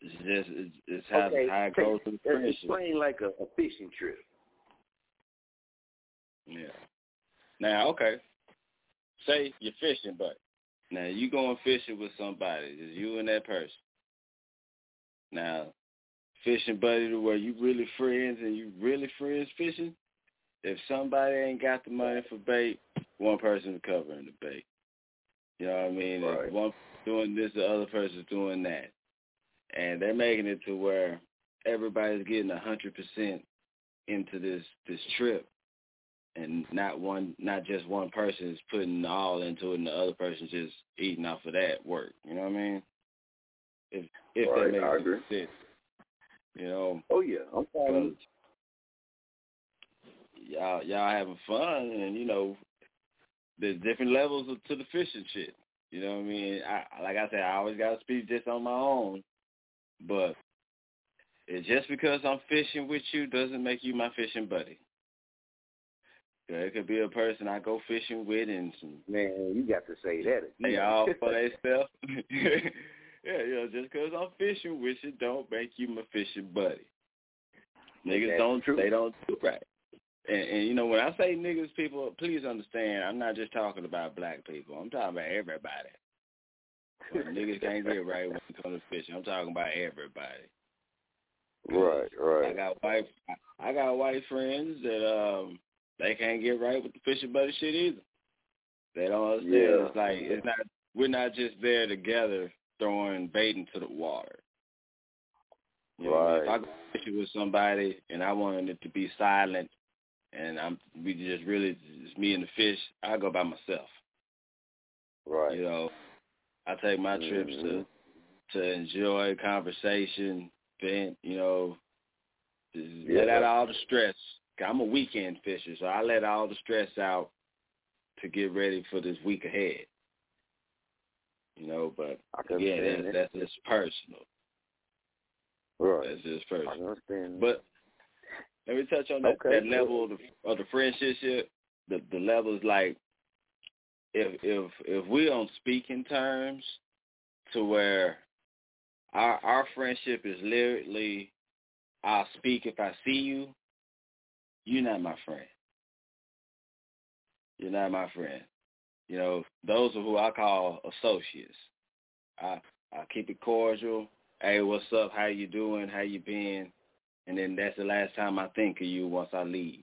it's just it's, it's how okay, how it goes friendship. explain like a, a fishing trip. Yeah. Now, okay. Say you're fishing, but now you going fishing with somebody. It's you and that person. Now, fishing buddy to where you really friends and you really friends fishing. If somebody ain't got the money for bait, one person covering the bait. You know what I mean? Right. If one doing this, the other person's doing that, and they're making it to where everybody's getting a hundred percent into this this trip and not one not just one person is putting all into it and the other person's just eating off of that work. You know what I mean? If if Right, that makes I any agree. sense. You know, Oh yeah, I'm following. y'all y'all having fun and you know there's different levels of, to the fishing shit. You know what I mean? I like I said, I always gotta speak just on my own, but it's just because I'm fishing with you doesn't make you my fishing buddy. Yeah, It could be a person I go fishing with and some Man, you got to say that again. they all for stuff. yeah, you know, just 'cause I'm fishing with you don't make you my fishing buddy. Niggas That's don't true. they don't do right. And, and you know when I say niggas, people please understand. I'm not just talking about black people. I'm talking about everybody. Niggas can't get right when it comes to fishing. I'm talking about everybody. Right, right. I got white I got white friends that um they can't get right with the fishing buddy shit either. They don't understand. Yeah. It's like it's not we're not just there together throwing bait into the water. You know I? If I Right. go fishing with somebody and I wanted it to be silent and I'm we just really just me and the fish, I go by myself. Right. You know. I take my trips to Mhm. to enjoy conversation, vent, you know, Yeah. let out of all the stress. I'm a weekend fisher, so I let all the stress out to get ready for this week ahead. You know, but again, that's, that. that's just personal. Right. That's just personal. But let me touch on that, Okay, that level of the of the friendship. The the level is like if if if we on speaking terms to where our our friendship is literally I'll speak if I see you, you're not my friend. You're not my friend. You know, those are who I call associates. I I keep it cordial. Hey, what's up? How you doing? How you been? And then that's the last time I think of you once I leave.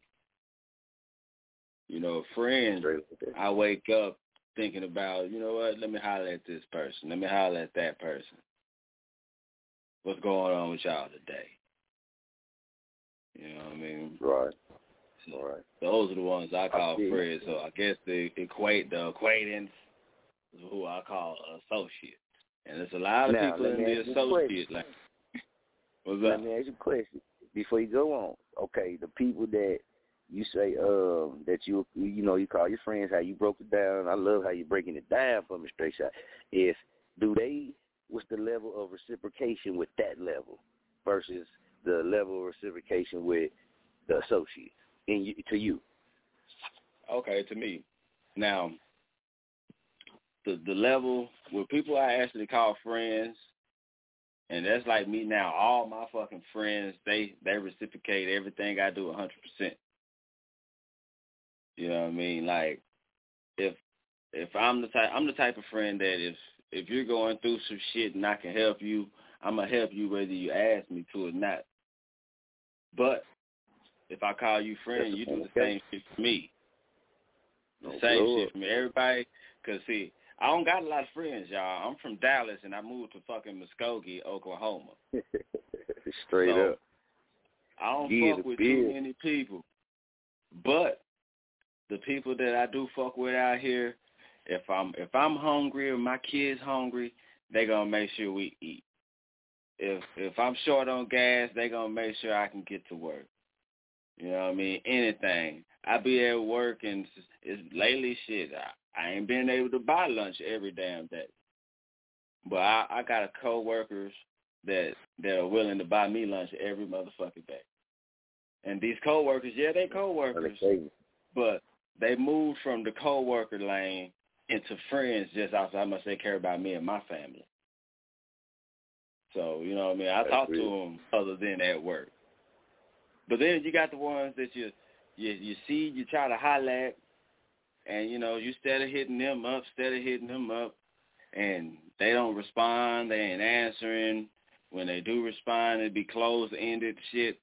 You know, friends, I wake up thinking about, you know what, let me holler at this person. Let me holler at that person. What's going on with y'all today? You know what I mean? Right. So Right. Those are the ones I call see. friends. So I guess the equate the acquaintance is who I call associate. And there's a lot of Now, people let in the ask you a associate line. What's Let up? me ask you a question before you go on. Okay, the people that you say um that you you know you call your friends how you broke it down. I love how you're breaking it down for me straight shot. Is do they what's the level of reciprocation with that level versus the level of reciprocation with the associate in you, to you? Okay, to me. Now, the the level with people I actually call friends, and that's like me now. All my fucking friends, they they reciprocate everything I do a hundred percent. You know what I mean? Like, if if I'm the type, I'm the type of friend that if if you're going through some shit and I can help you, I'm gonna help you whether you ask me to or not. But if I call you friend, you do the same shit for me. The Oh, same shit for me. Everybody, cause see, I don't got a lot of friends, y'all. I'm from Dallas and I moved to fucking Muskogee, Oklahoma. Straight So, up. I don't Yeah, fuck with too many people. But the people that I do fuck with out here, if I'm if I'm hungry or my kids hungry, they gonna make sure we eat. If if I'm short on gas, they gonna make sure I can get to work. You know what I mean? Anything. I be at work and it's, it's lately shit. I, I ain't been able to buy lunch every damn day. But I, I got a coworkers that that are willing to buy me lunch every motherfucking day. And these coworkers, yeah, they coworkers, but they moved from the coworker lane into friends just outside. I must say care about me and my family. So you know what I mean. I That's talk to them other than at work. But then you got the ones that you you you see, you try to holler at, and you know you instead of hitting them up, instead of hitting them up, and they don't respond, they ain't answering. When they do respond, it be closed ended shit.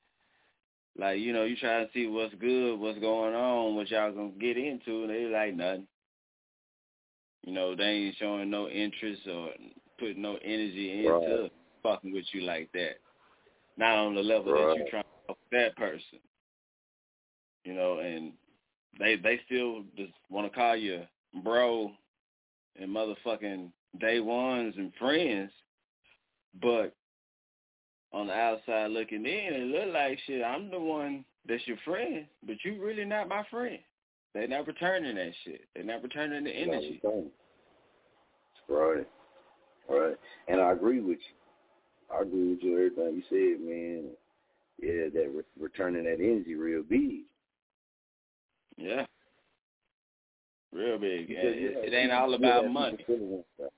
Like you know, you try to see what's good, what's going on, what y'all gonna get into, and they like nothing. You know, they ain't showing no interest or putting no energy into Right. fucking with you like that. Not on the level that you Right. trying with that person. You know, and they they still just want to call you bro and motherfucking day ones and friends, but on the outside looking in, it look like shit. I'm the one that's your friend, but you really not my friend. They not returning that shit. They not returning the energy. Right. Right. And I agree with you. I agree with you everything you said, man. Yeah, that re- returning that energy real big. Yeah. Real big. Because, it, yeah, it ain't all about have money. people feeling that stuff.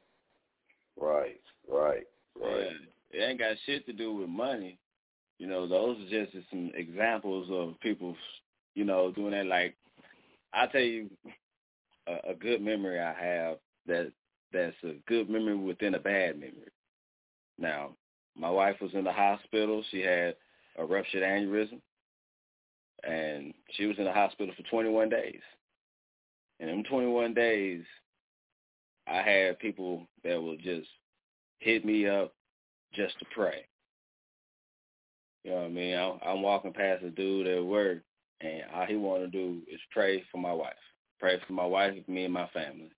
Right, Right. Right. And it ain't got shit to do with money. You know, those are just some examples of people, you know, doing that. Like, I tell you, a, a good memory I have that that's a good memory within a bad memory. Now, my wife was in the hospital. She had a ruptured aneurysm, and she was in the hospital for 21 days. And in 21 days, I had people that would just hit me up just to pray. You know what I mean? I'm, walking past a dude at work, and all he want to do is pray for my wife. Pray for my wife, me, and my family.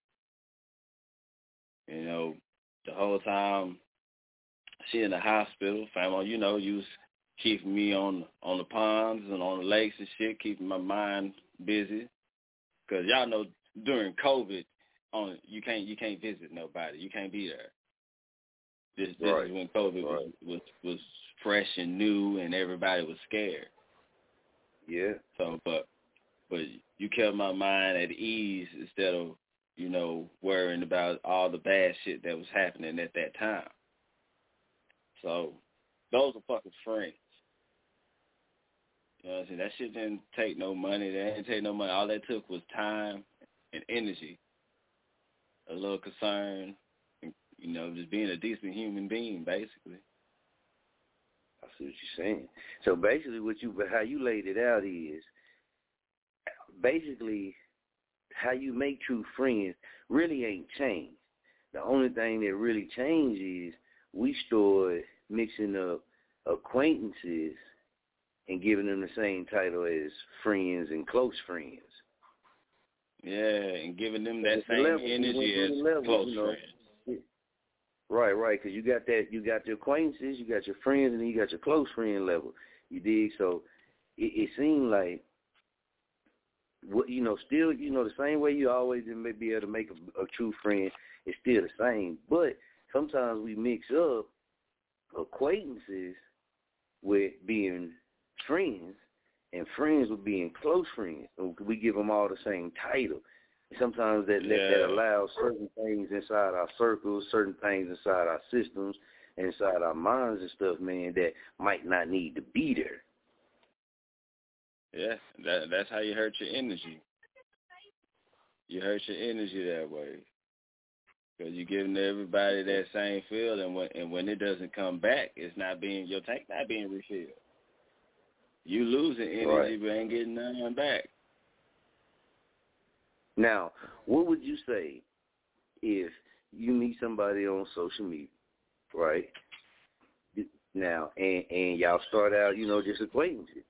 You know, the whole time she in the hospital, family, you know, you was keeping me on on the ponds and on the lakes and shit, keeping my mind busy. Cause y'all know during COVID, on you can't you can't visit nobody, you can't be there. This this Right. is when COVID Right. was, was was fresh and new, and everybody was scared. Yeah. So, but but you kept my mind at ease instead of you know worrying about all the bad shit that was happening at that time. So, those are fucking friends. You know what I'm saying? That shit didn't take no money. That didn't take no money. All that took was time and energy, a little concern, you know, just being a decent human being, basically. I see what you're saying. So basically, what you how you laid it out is basically how you make true friends really ain't changed. The only thing that really changed is we started mixing up acquaintances and giving them the same title as friends and close friends. Yeah, and giving them that same level. Energy as the levels, close you know. friends. Right, right, because you got that, you got your acquaintances, you got your friends, and then you got your close friend level. You dig? So it, it seemed like, what you know, still, you know, the same way you always may be able to make a, a true friend, it's still the same. But sometimes we mix up acquaintances with being friends, and friends with being close friends. We give them all the same title. Sometimes that that, that allows certain things inside our circles, certain things inside our systems, inside our minds and stuff, man, that might not need to be there. Yeah, that that's how you hurt your energy. You hurt your energy that way because you're giving everybody that same feel, and when and when it doesn't come back, it's not being your tank not being refilled. You losing energy, Right. but ain't getting nothing back. Now, what would you say if you meet somebody on social media, right? Now, and and y'all start out, you know, just acquaintances.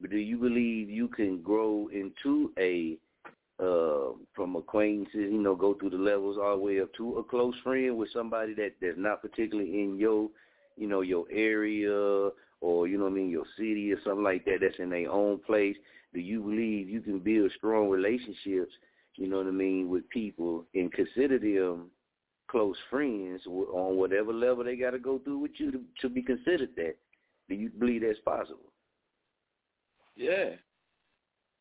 But do you believe you can grow into a uh, from acquaintances, you know, go through the levels all the way up to a close friend with somebody that that's not particularly in your, you know, your area or you know what I mean, your city or something like that that's in their own place? Do you believe you can build strong relationships, you know what I mean, with people and consider them close friends on whatever level they got to go through with you to, to be considered that? Do you believe that's possible? Yeah,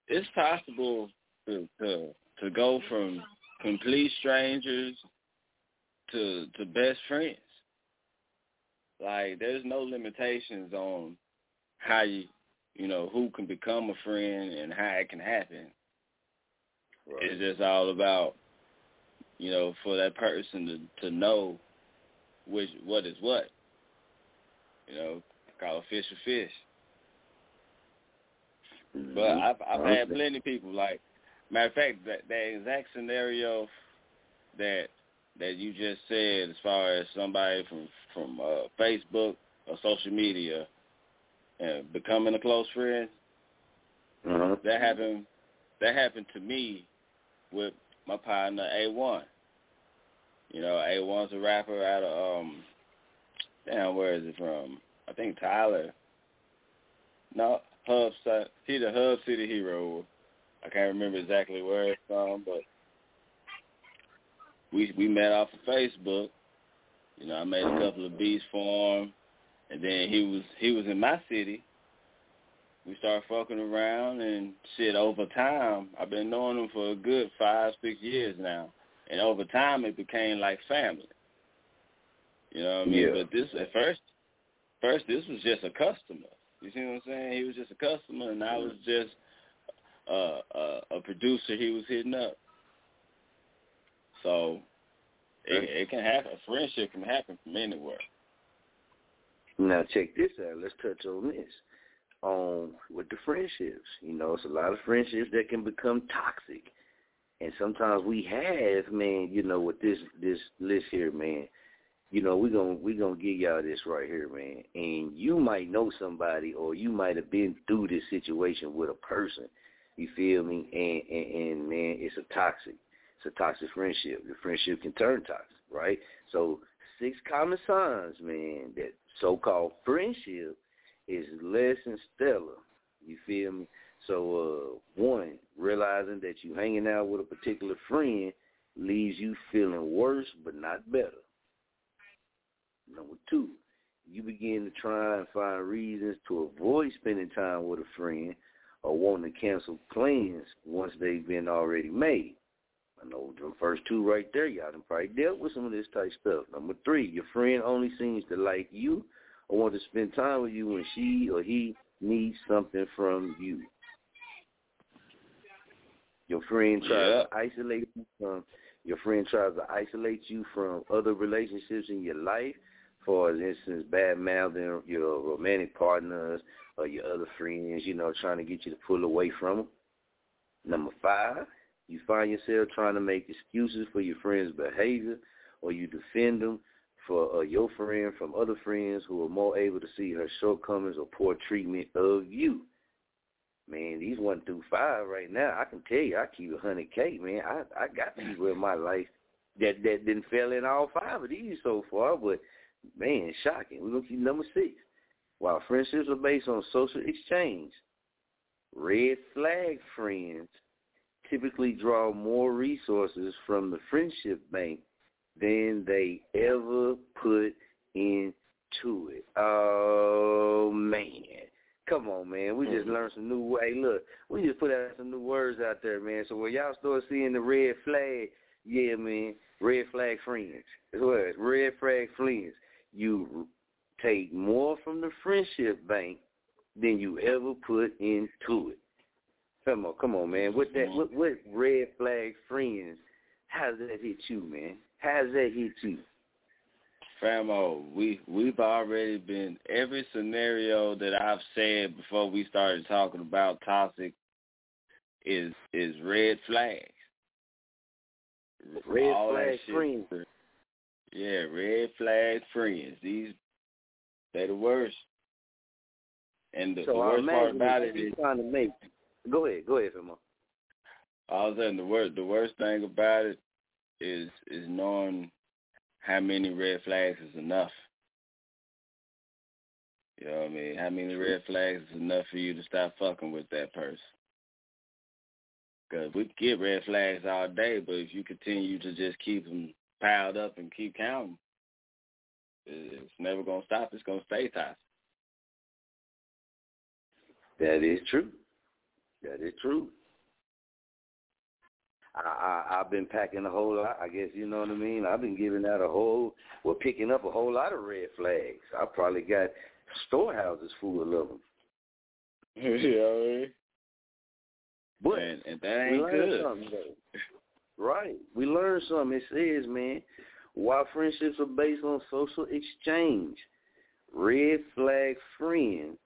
it's possible to to to go from complete strangers to to best friends. Like there's no limitations on how you you know who can become a friend and how it can happen. It's just all about you know for that person to to know which what is what. You know, call a fish a fish. But mm-hmm. I've I've had plenty of people like matter of fact that that exact scenario that that you just said as far as somebody from from uh, Facebook or social media and becoming a close friend Uh-huh. that happened that happened to me with my partner A one. You know, A one's a rapper out of um damn where is it from? I think Tyler. No, Hub Ci- he the Hub City hero. I can't remember exactly where it's from, but we we met off of Facebook. You know, I made a couple of beats for him, and then he was he was in my city. We started fucking around and shit. Over time, I've been knowing him for a good five six years now, and over time it became like family. You know what I mean? Yeah. But this at first, first this was just a customer. You see what I'm saying? He was just a customer, and I was just uh, uh, a producer. He was hitting up. So it, it can happen. A friendship can happen from anywhere. Now check this out. Let's touch on this. On with the friendships. You know, it's a lot of friendships that can become toxic. And sometimes we have, man, you know, with this this list here, man, you know, we're gonna we gonna give y'all this right here, man. And you might know somebody or you might have been through this situation with a person. You feel me? And and, and man, it's a toxic. A toxic friendship. The friendship can turn toxic, right? So six common signs, man, that so called friendship is less than stellar. You feel me? So uh one, realizing that you hanging out with a particular friend leaves you feeling worse but not better. Number two, you begin to try and find reasons to avoid spending time with a friend or wanting to cancel plans once they've been already made. I know the first two right there, y'all done probably dealt with some of this type stuff. Number three, your friend only seems to like you or want to spend time with you when she or he needs something from you. Your friend tries Yeah. to isolate you from your friend tries to isolate you from other relationships in your life, for instance, bad mouthing your romantic partners or your other friends, you know, trying to get you to pull away from them. Number five, you find yourself trying to make excuses for your friend's behavior or you defend them for uh, your friend from other friends who are more able to see her shortcomings or poor treatment of you. Man, these one through five right now, I can tell you, I keep a hundred K, man. I I got people in my life that that didn't fail in all five of these so far, but man, shocking. We're gonna keep number six. While friendships are based on social exchange, red flag friends typically draw more resources from the friendship bank than they ever put into it. Oh man. Come on, man. We just mm-hmm. learned some new way. Look, we just put out some new words out there, man. So when y'all start seeing the red flag, yeah, man, red flag friends. That's what it is. Red flag friends. You take more from the friendship bank than you ever put into it. Come on, come on, man. What that mm-hmm. what what red flag friends, how does that hit you, man? How does that hit you? Famo, oh, we we've already been every scenario that I've said before we started talking about toxic is is red flags. Red All flag friends. Yeah, red flag friends. These they the worst. And the, So the worst part about it is trying to make go ahead, go ahead. I was saying the worst the worst thing about it is is knowing how many red flags is enough. You know what I mean? How many red flags is enough for you to stop fucking with that person? Because we can get red flags all day, but if you continue to just keep them piled up and keep counting, it's never going to stop. It's going to stay toxic. That is true. That is true. I, I I've been packing a whole lot. I guess you know what I mean. I've been giving out a whole, well, picking up a whole lot of red flags. I probably got storehouses full of them. you know what I mean? But and, and that ain't good. Right. We learned something. It says, man, while friendships are based on social exchange, red flag friends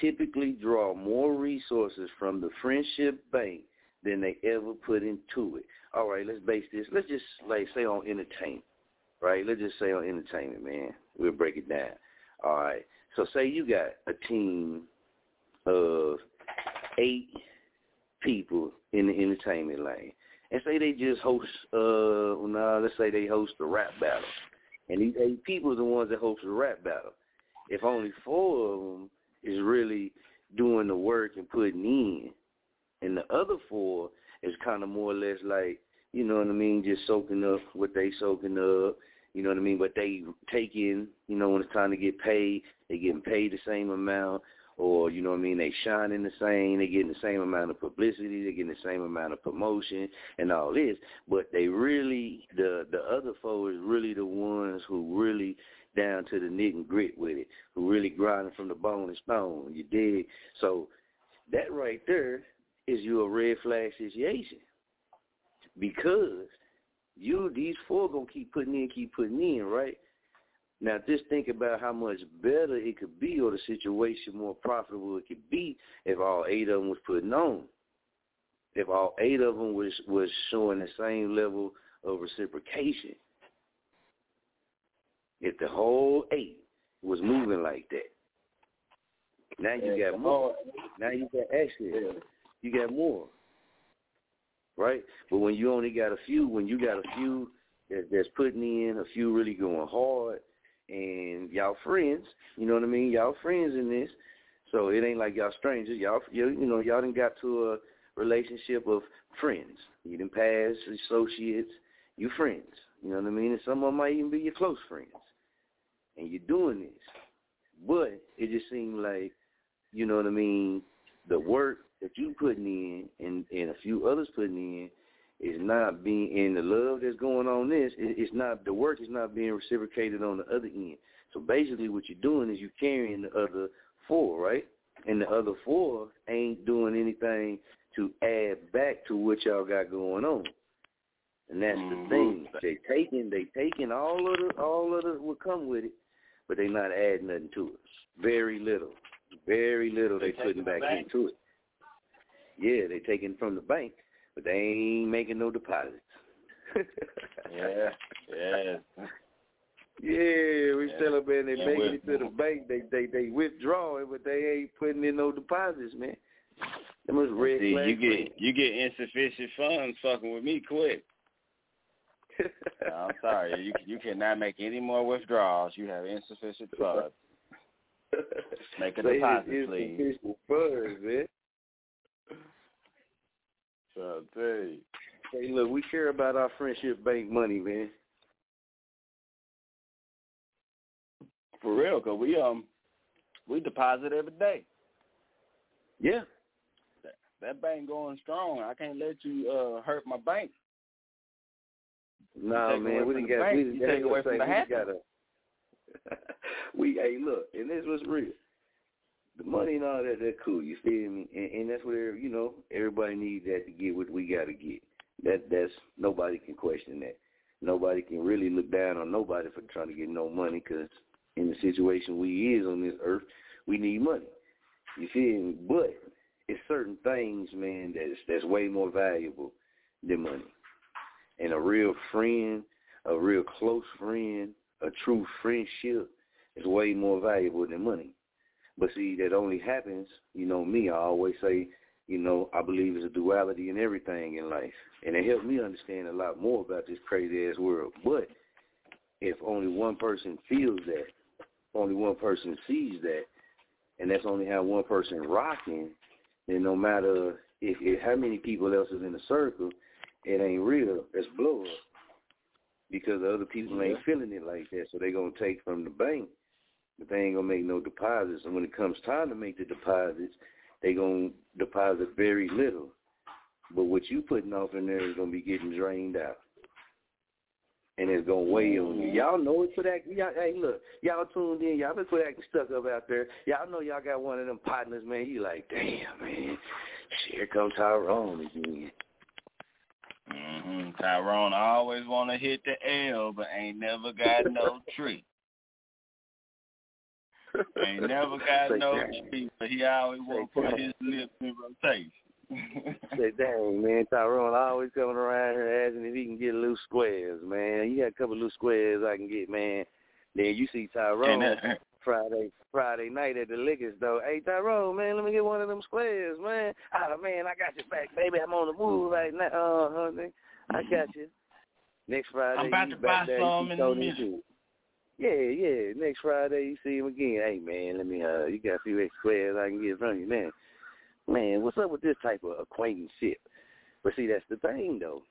typically draw more resources from the friendship bank than they ever put into it. All right, let's base this. Let's just like say on entertainment, right? Let's just say on entertainment, man. We'll break it down. All right. So say you got a team of eight people in the entertainment lane. And say they just host uh nah, let's say they host a rap battle. And these eight people are the ones that host the rap battle. If only four of them is really doing the work and putting in, and the other four is kind of more or less like, you know what I mean, just soaking up what they soaking up, you know what I mean, but they taking, you know, when it's time to get paid, they getting paid the same amount, or you know what I mean, they shining the same, they getting the same amount of publicity, they getting the same amount of promotion and all this, but they really the the other four is really the ones who really down to the knit and grit with it, who really grinding from the bone and stone. You dig? So that right there is you a red flag situation because you these four gonna keep putting in, keep putting in, right? Now just think about how much better it could be or the situation more profitable it could be if all eight of them was putting on. If all eight of them was was showing the same level of reciprocation. If the whole eight was moving like that. Now you got more. Now you got actually you got more. Right? But when you only got a few, when you got a few that, that's putting in, a few really going hard, and y'all friends, you know what I mean? Y'all friends in this. So it ain't like y'all strangers. Y'all, you, you know, y'all didn't got to a relationship of friends. You didn't pass associates. You friends. You know what I mean? And some of them might even be your close friends. And you're doing this. But it just seemed like, you know what I mean, the work that you putting in and, and a few others putting in is not being and the love that's going on this it, it's not the work is not being reciprocated on the other end so basically what you're doing is you're carrying the other four right and the other four ain't doing anything to add back to what y'all got going on and that's mm-hmm. the thing they taking they taking all of the all of the what come with it but they not adding nothing to it very little very little they, they putting back bank. into it yeah they taking from the bank but they ain't making no deposits. yeah, yeah. Yeah, we yeah. celebrating they yeah, making it to the bank. They they they withdrawing, but they ain't putting in no deposits, man. Them was red See, you get you get insufficient funds fucking with me quick. No, I'm sorry, you you cannot make any more withdrawals. You have insufficient funds. Make a deposit, please. Insufficient funds, man. So I tell you. Hey, look, we care about our friendship bank money, man. For real, cause we um we deposit every day. Yeah. That, that bank going strong. I can't let you uh hurt my bank. No, nah, man, we didn't get we you take away from the we gotta we hey look, and this was real. The money and all that, that cool. You feel me? And, and that's what you know. Everybody needs that to get what we got to get. That that's nobody can question that. Nobody can really look down on nobody for trying to get no money because in the situation we is on this earth, we need money. You feel me? But it's certain things, man, that's that's way more valuable than money. And a real friend, a real close friend, a true friendship is way more valuable than money. But see, that only happens, you know me, I always say, you know, I believe there's a duality in everything in life. And it helped me understand a lot more about this crazy ass world. But if only one person feels that, only one person sees that, and that's only how one person rocking, then no matter if, if how many people else is in the circle, it ain't real. It's mm-hmm. blow up. Because the other people ain't feeling it like that, so they gonna take from the bank but they ain't gonna make no deposits. And when it comes time to make the deposits, they gonna deposit very little. But what you putting off in there is gonna be getting drained out. And it's gonna weigh on you. Mm-hmm. Y'all know it for that. Y'all, hey, look, y'all tuned in. Y'all been put acting stuck up out there. Y'all know y'all got one of them partners, man. You like, damn, man. Here comes Tyrone again. Mm-hmm. Tyrone always want to hit the L, but ain't never got no tree. Ain't never got no tree, but he always want to put his lips in rotation. Say, dang, man, Tyrone always coming around here asking if he can get loose squares, man. You got a couple loose squares I can get, man. Then you see Tyrone Friday Friday night at the liquor though. Hey, Tyrone, man, let me get one of them squares, man. Oh, man, I got your back, baby. I'm on the move right now. Uh, honey, I got you. Next Friday, I'm about to buy there, some in throw a them minute. too. Yeah, yeah. Next Friday you see him again. Hey man, let me uh you got a few extra squares I can get from you, man. Man, what's up with this type of acquaintanceship? But see that's the thing though.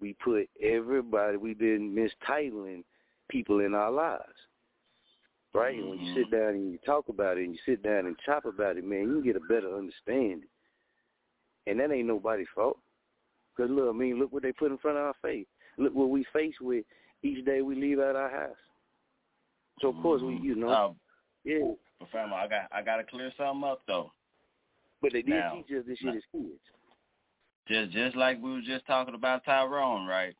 We put everybody we've been mistitling people in our lives. Right? And when you sit down and you talk about it and you sit down and chop about it, man, you can get a better understanding. And that ain't nobody's fault. Because, look, I mean, look what they put in front of our face. Look what we face with each day we leave out our house. So, of course, we, you know, Um, yeah. but fam, I got I got to clear something up though. But they did Now, teach us this shit as kids. Just just like we were just talking about Tyrone, right?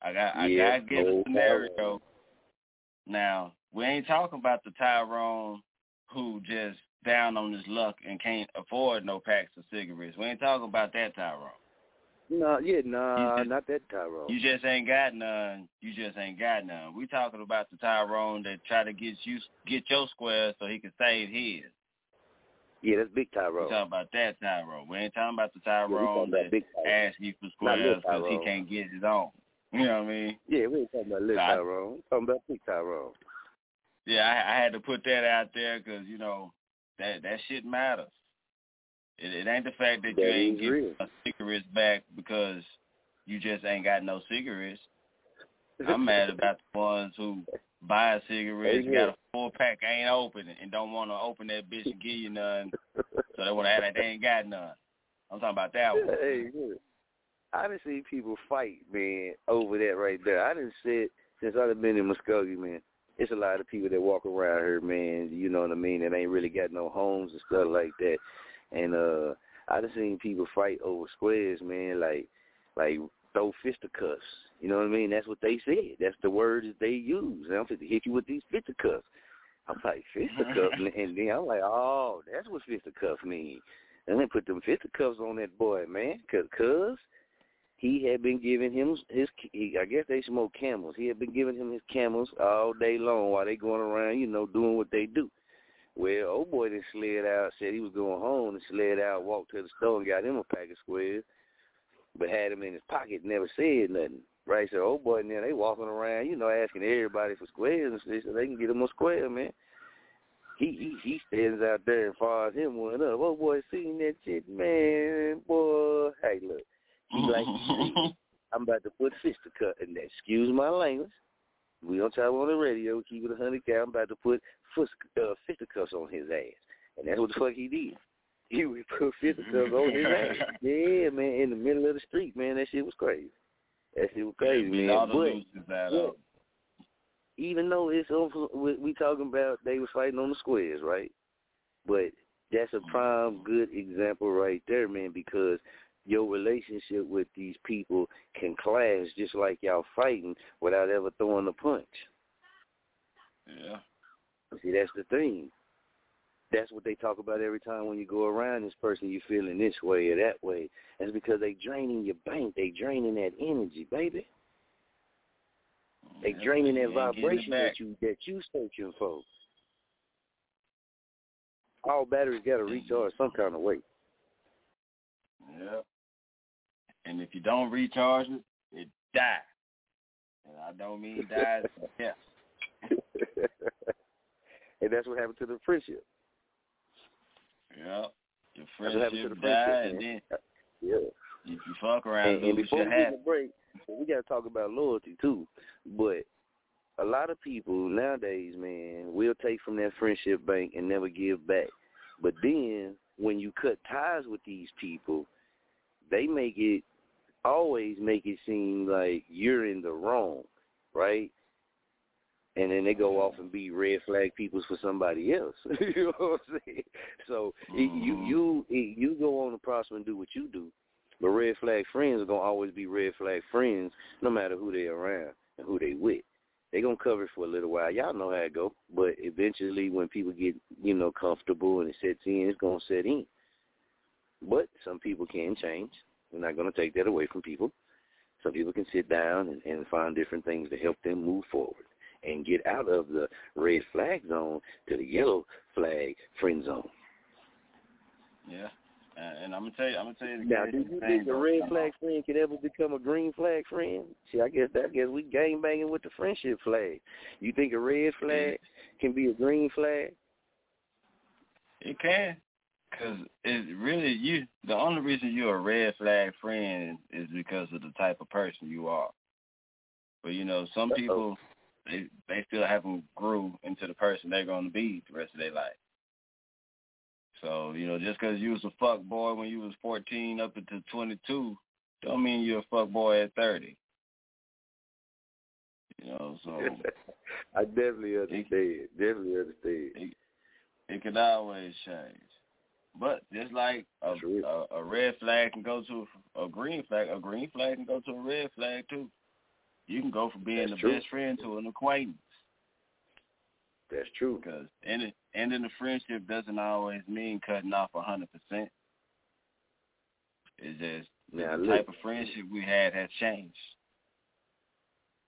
I got I Yeah, gotta give a scenario. Now we ain't talking about the Tyrone who just down on his luck and can't afford no packs of cigarettes. We ain't talking about that Tyrone. No, yeah, nah, just- not that Tyrone. You just ain't got none. You just ain't got none. We talking about the Tyrone that try to get you get your square so he can save his. Yeah, that's Big Tyrone. We talking about that Tyrone. We ain't talking about the Yeah, Tyrone about that Big Tyrone. asks you for squares because he can't get his own. You know what I mean? Yeah, we ain't talking about Little Nah. Tyrone. We talking about Big Tyrone. Yeah, I, I had to put that out there because you know that that shit matters. It, it ain't the fact that, you ain't getting cigarettes back because you just ain't got no cigarettes. I'm mad about the ones who buy cigarettes, Amen. got a four pack, ain't open it, and don't want to open that bitch and give you none, so they want to act like they ain't got none. I'm talking about that one. hey, look, I done seen people fight, man, over that right there. I done said since I've been in Muskogee, man, it's a lot of people that walk around here, man, you know what I mean, that ain't really got no homes and stuff like that. And uh I just seen people fight over squares, man, like like throw fisticuffs. You know what I mean? That's what they said. That's the words that they use. And I'm going to hit you with these fisticuffs. I'm like, fisticuffs? and, and then I'm like, oh, that's what fisticuffs mean. And then put them fisticuffs on that boy, man, cause, cause he had been giving him his. He, I guess they smoke camels. He had been giving him his camels all day long while they going around, you know, doing what they do. Well, old boy then slid out, said he was going home, and slid out, walked to the store and got him a pack of squares, but had him in his pocket, never said nothing. Right, so old boy and then they walking around, you know, asking everybody for squares and stuff so they can get him a square, man he he he stands out there and fires him one up. Oh boy, seen that shit, man, boy. Hey, look, he like, "See, I'm about to put fisticuff in that. Excuse my language. We don't talk on the radio. Keep it a hundred count. I'm about to put uh, fist, uh, fisticuffs on his ass, and that's what the fuck he did. He would put fisticuffs on his ass. Yeah, man, in the middle of the street, man. That shit was crazy. That shit was crazy, man. But yeah. of 'em. even though it's over, we, we talking about they was fighting on the squares, right? But that's a prime good example right there, man, because your relationship with these people can clash just like y'all fighting without ever throwing a punch. Yeah. See, that's the thing. That's what they talk about every time when you go around this person, you feeling this way or that way. That's because they draining your bank. They draining that energy, baby. They draining that ain't getting it vibration that you that you searching for. All batteries got to mm-hmm. recharge some kind of way. Yep. And if you don't recharge it, it dies. And I don't mean dies. yeah. and that's what happened to the friendship. Yep. Your That's what the friendship die, friendship. and then uh, yeah. if you fuck around, And, and before we get a break, we got to talk about loyalty too. But a lot of people nowadays, man, will take from that friendship bank and never give back. But then when you cut ties with these people, they make it always make it seem like you're in the wrong, right? And then they go mm-hmm. off and be red flag peoples for somebody else. you know what I'm saying? So it, you mm-hmm. you you go on and prosper and do what you do, but red flag friends are gonna always be red flag friends, no matter who they around and who they with. They gonna cover it for a little while. Y'all know how it go. But eventually, when people get you know comfortable and it sets in, it's gonna set in. But some people can change. We're not gonna take that away from people. Some people can sit down and, and find different things to help them move forward and get out of the red flag zone to the yellow flag friend zone. Yeah. And, and I'm gonna tell you, I'm gonna tell you the Now, do you think a red flag friend can ever become a green flag friend? See, I guess that I guess we game banging with the friendship flag. You think a red flag can be a green flag? It can, cause it really you. The only reason you're a red flag friend is because of the type of person you are. But you know, some people they they still haven't grew into the person they're going to be the rest of their life. So you know, just because you was a fuck boy when you was 14 up until 22, don't mean you're a fuck boy at 30. You know, so I definitely understand. It, definitely understand. It, it could always change. But just like a, a, a red flag can go to a green flag, a green flag can go to a red flag too. You can go from being That's the true. best friend to an acquaintance. That's true. Because ending ending a friendship doesn't always mean cutting off a hundred percent. It's just Now, the look. type of friendship we had has changed.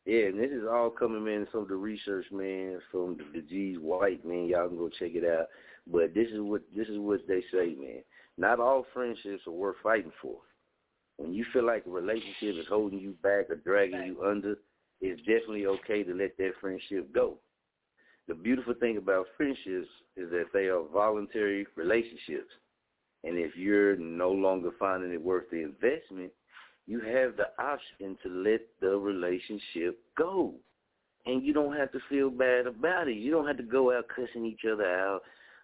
Yeah, and this is all coming in from the research, man, from the, the G's White, man. Y'all can go check it out. But this is what this is what they say, man. Not all friendships are worth fighting for. When you feel like a relationship is holding you back or dragging you under, it's definitely okay to let that friendship go. The beautiful thing about friendships is that they are voluntary relationships. And if you're no longer finding it worth the investment, you have the option to let the relationship go. And you don't have to feel bad about it. You don't have to go out cussing each other out,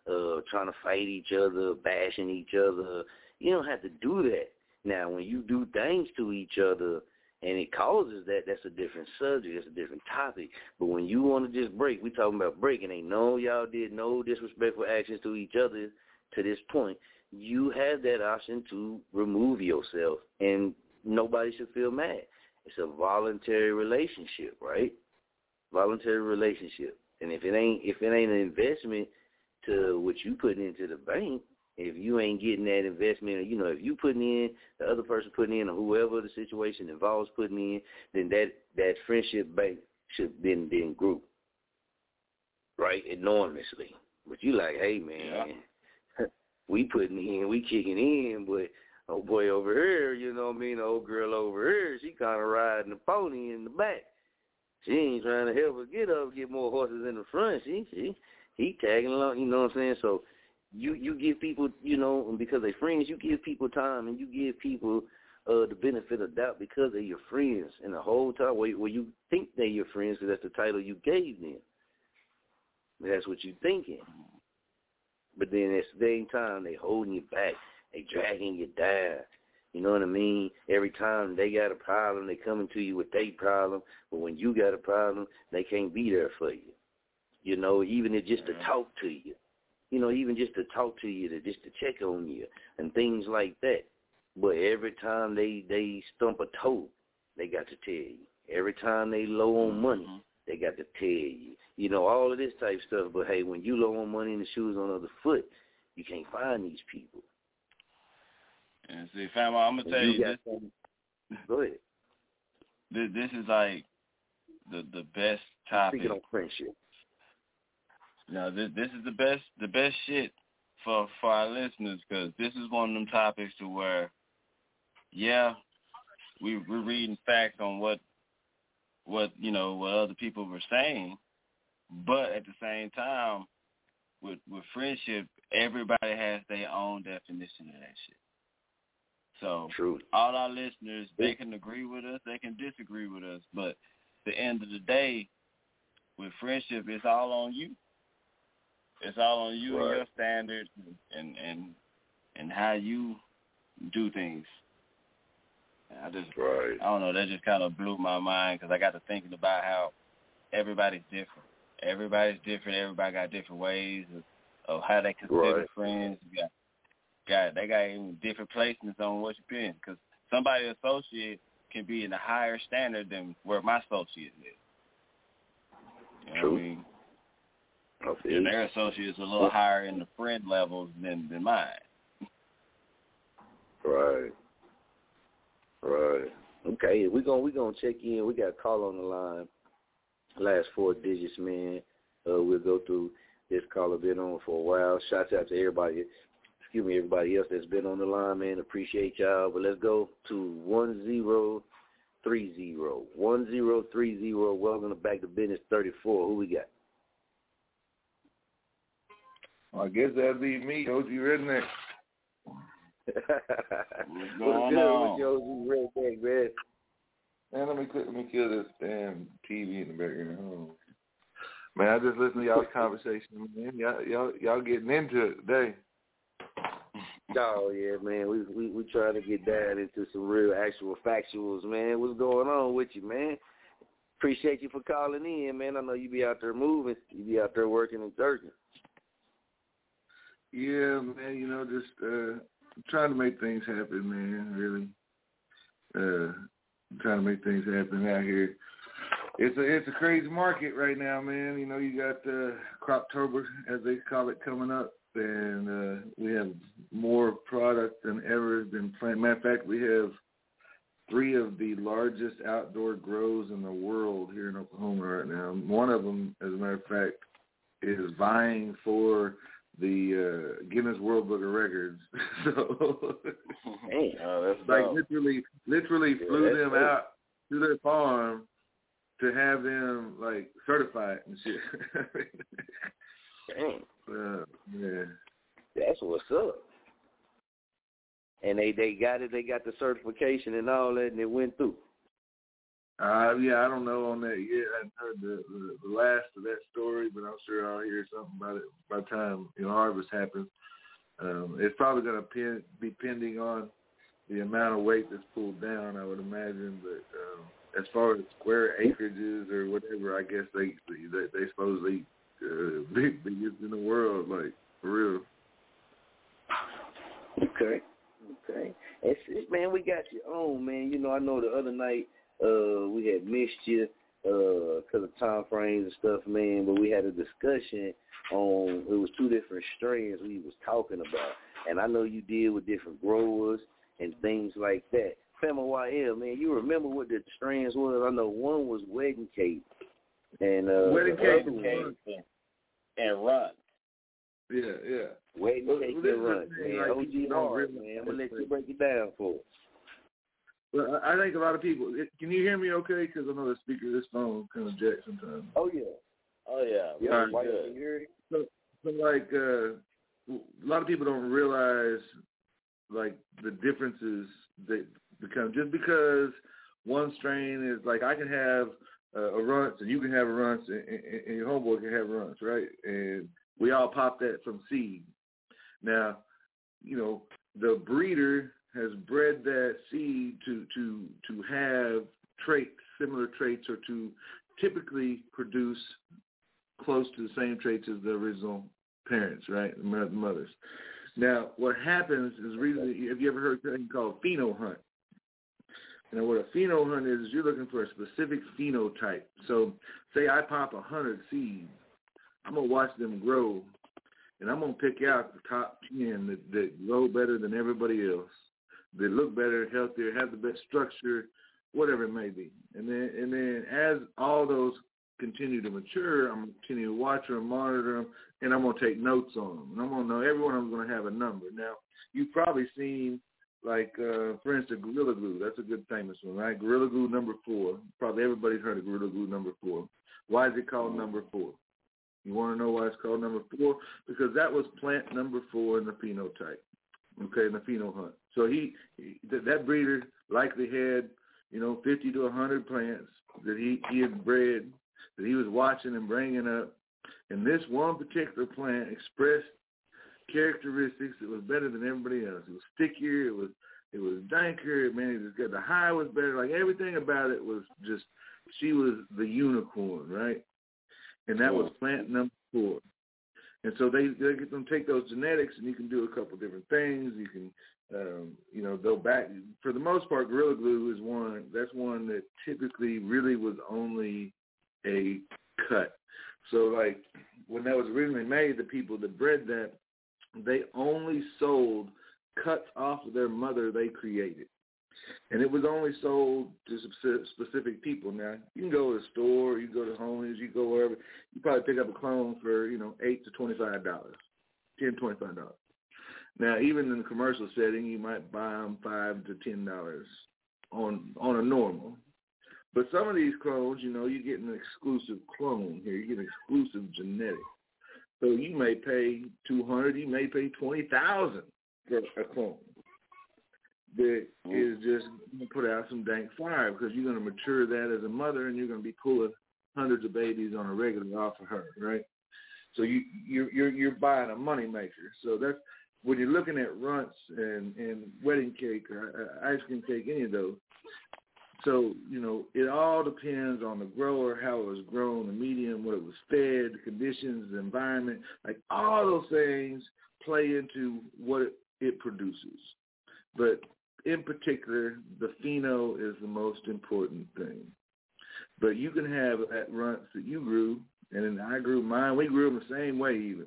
uh, trying to fight each other, bashing each other. You don't have to do that. Now, when you do things to each other and it causes that, that's a different subject. That's a different topic. But when you want to just break, we talking about breaking. Ain't no y'all did no disrespectful actions to each other to this point. You have that option to remove yourself, and nobody should feel mad. It's a voluntary relationship, right? Voluntary relationship. And if it ain't if it ain't an investment to what you putting into the bank, if you ain't getting that investment, or you know, if you putting in, the other person putting in, or whoever the situation involves putting in, then that that friendship bank should been been group, right? Enormously. But you like, hey man, we putting in, we kicking in, but oh boy over here, you know what I mean, the old girl over here, she kind of riding the pony in the back. She ain't trying to help her get up, get more horses in the front. She, she, he tagging along. You know what I'm saying? So you you give people, you know, and because they friends, you give people time and you give people uh the benefit of doubt because they're your friends. And the whole time, where, where you think they're your friends, because that's the title you gave them. That's what you're thinking. But then at the same time, they holding you back. They dragging you down. You know what I mean? Every time they got a problem, they coming to you with their problem. But when you got a problem, they can't be there for you. You know, even if just to mm-hmm. talk to you. You know, even just to talk to you, to just to check on you and things like that. But every time they they stump a toe, they got to tell you. Every time they low on money, mm-hmm. they got to tell you. You know, all of this type of stuff. But hey, when you low on money and the shoes on the other foot, you can't find these people. And see, fam, I'm gonna And tell you you, this, Go ahead. this this is like the the best topic. Speaking on friendship. No, this this is the best the best shit for for our listeners because this is one of them topics to where, yeah, we we're reading facts on what what you know what other people were saying, but at the same time, with with friendship, everybody has their own definition of that shit. So True. all our listeners, they can agree with us, they can disagree with us, but at the end of the day, with friendship, it's all on you. It's all on you and your standards and and and how you do things. I just, right. I don't know, that just kind of blew my mind because I got to thinking about how everybody's different. Everybody's different. Everybody got different ways of, of how they consider Right. friends. You got, got they got even different placements on what you're in because somebody associate can be in a higher standard than where my associate is. You know True. what I mean? Feel And their associates a little higher in the friend levels than than mine. Right. Right. Okay, we're gonna we're gonna check in. We got a call on the line. Last four digits, man. Uh, we'll go through this caller been on for a while. Shouts out to everybody excuse me, everybody else that's been on the line, man. Appreciate y'all. But let's go to one zero three zero. One zero three zero. Welcome to back to business thirty four. Who we got? I guess that'd be me, OG Redneck. What's going on? you, Redneck, man? Man, let me let me kill this damn TV in the background. On. Man, I just listened to y'all's conversation, man. Y'all, y'all, y'all getting into it today. Oh yeah, man. We we we trying to get down into some real actual factuals, man. What's going on with you, man? Appreciate you for calling in, man. I know you be out there moving, you be out there working and jerking. Yeah, man. You know, just uh trying to make things happen, man. Really, uh, trying to make things happen out here. It's a it's a crazy market right now, man. You know, you got uh, Croptober, as they call it, coming up, and uh, we have more product than ever been planned. Matter of fact, we have three of the largest outdoor grows in the world here in Oklahoma right now. One of them, as a matter of fact, is vying for the uh, Guinness World Book of Records. so, Hey, Oh, that's like dope. literally, literally Yeah, flew them dope. out to their farm to have them like certified and shit. Dang, uh, yeah. that's what's up. And they they got it. They got the certification and all that, and it went through. Uh, yeah, I don't know on that yet. I heard the, the the last of that story, but I'm sure I'll hear something about it by the time you know harvest happens. Um, it's probably going to pin, be pending on the amount of weight that's pulled down, I would imagine. But um, as far as square acreages or whatever, I guess they they, they supposedly uh, big biggest in the world, like for real. Okay. Okay. It's, it's man, we got you on, man. You know, I know the other night uh we had missed you uh because of time frames and stuff, man, but we had a discussion on it was two different strains we was talking about. And I know you deal with different growers and things like that. Fema YL, man, you remember what the strains was? I know one was wedding cake and uh Wedding cake other one- and, and run. Yeah, yeah. Wedding cake and is the run, man. like, OG people don't hard, man. I'm gonna let that- you break it down for us. Well, I I think a lot of people. Can you hear me okay? Because I know the speaker, this phone kind of jacks sometimes. Oh yeah. Oh yeah, Yeah, Alright. why good. you hear it? So, so like, uh, a lot of people don't realize like the differences that become just because one strain is like I can have uh, a runts and you can have a runts and, and, and your homeboy can have runts, right? And we all pop that from seed. Now, you know, the breeder has bred that seed to to to have traits, similar traits, or to typically produce close to the same traits as the original parents, right? The mothers. Now, what happens is reason. Have you ever heard something called pheno hunt? Now, what a pheno hunt is, is you're looking for a specific phenotype. So, say I pop a hundred seeds, I'm gonna watch them grow, and I'm gonna pick out the top ten that, that grow better than everybody else, that look better, healthier, have the best structure, whatever it may be. And then, and then as all those continue to mature, I'm gonna continue to watch them, monitor them, and I'm gonna take notes on them. And I'm gonna know everyone. I'm gonna have a number. Now, you've probably seen like uh for instance Gorilla Glue, that's a good famous one, right? Gorilla Glue number four. Probably everybody's heard of Gorilla Glue number four. Why is it called number four? You want to know why it's called number four? Because that was plant number four in the phenotype, okay, in the pheno hunt. So he, that breeder likely had, you know, 50 to 100 plants that he, he had bred, that he was watching and bringing up. And this one particular plant expressed characteristics that was better than everybody else. It was stickier. It was it was danker. Man, it was good. The high was better. Like everything about it was just. She was the unicorn, right? And that was plant number four. And so they they get them take those genetics, and you can do a couple different things. You can, um, you know, go back. For the most part, Gorilla Glue is one. That's one that typically really was only a cut. So like when that was originally made, the people that bred that they only sold cuts off of their mother they created. And it was only sold to specific people. Now, you can go to the store, you go to Homies, you go wherever. You probably pick up a clone for, you know, 8 to $25, 10 $25. Now, even in the commercial setting, you might buy them 5 to $10 on on a normal. But some of these clones, you know, you get an exclusive clone here. You get exclusive genetics. So you may pay two hundred, you may pay twenty thousand for a clone. that mm. is just put out some dank fire because you're going to mature that as a mother and you're going to be pulling hundreds of babies on a regular off of her, right? So you you're you're, you're buying a money maker. So that's when you're looking at runts and and wedding cake or uh, ice cream cake, any of those. So you know, it all depends on the grower, how it was grown, the medium, what it was fed, the conditions, the environment. Like all those things play into what it, it produces. But in particular, the pheno is the most important thing. But you can have that runts that you grew, and then I grew mine. We grew them the same way even.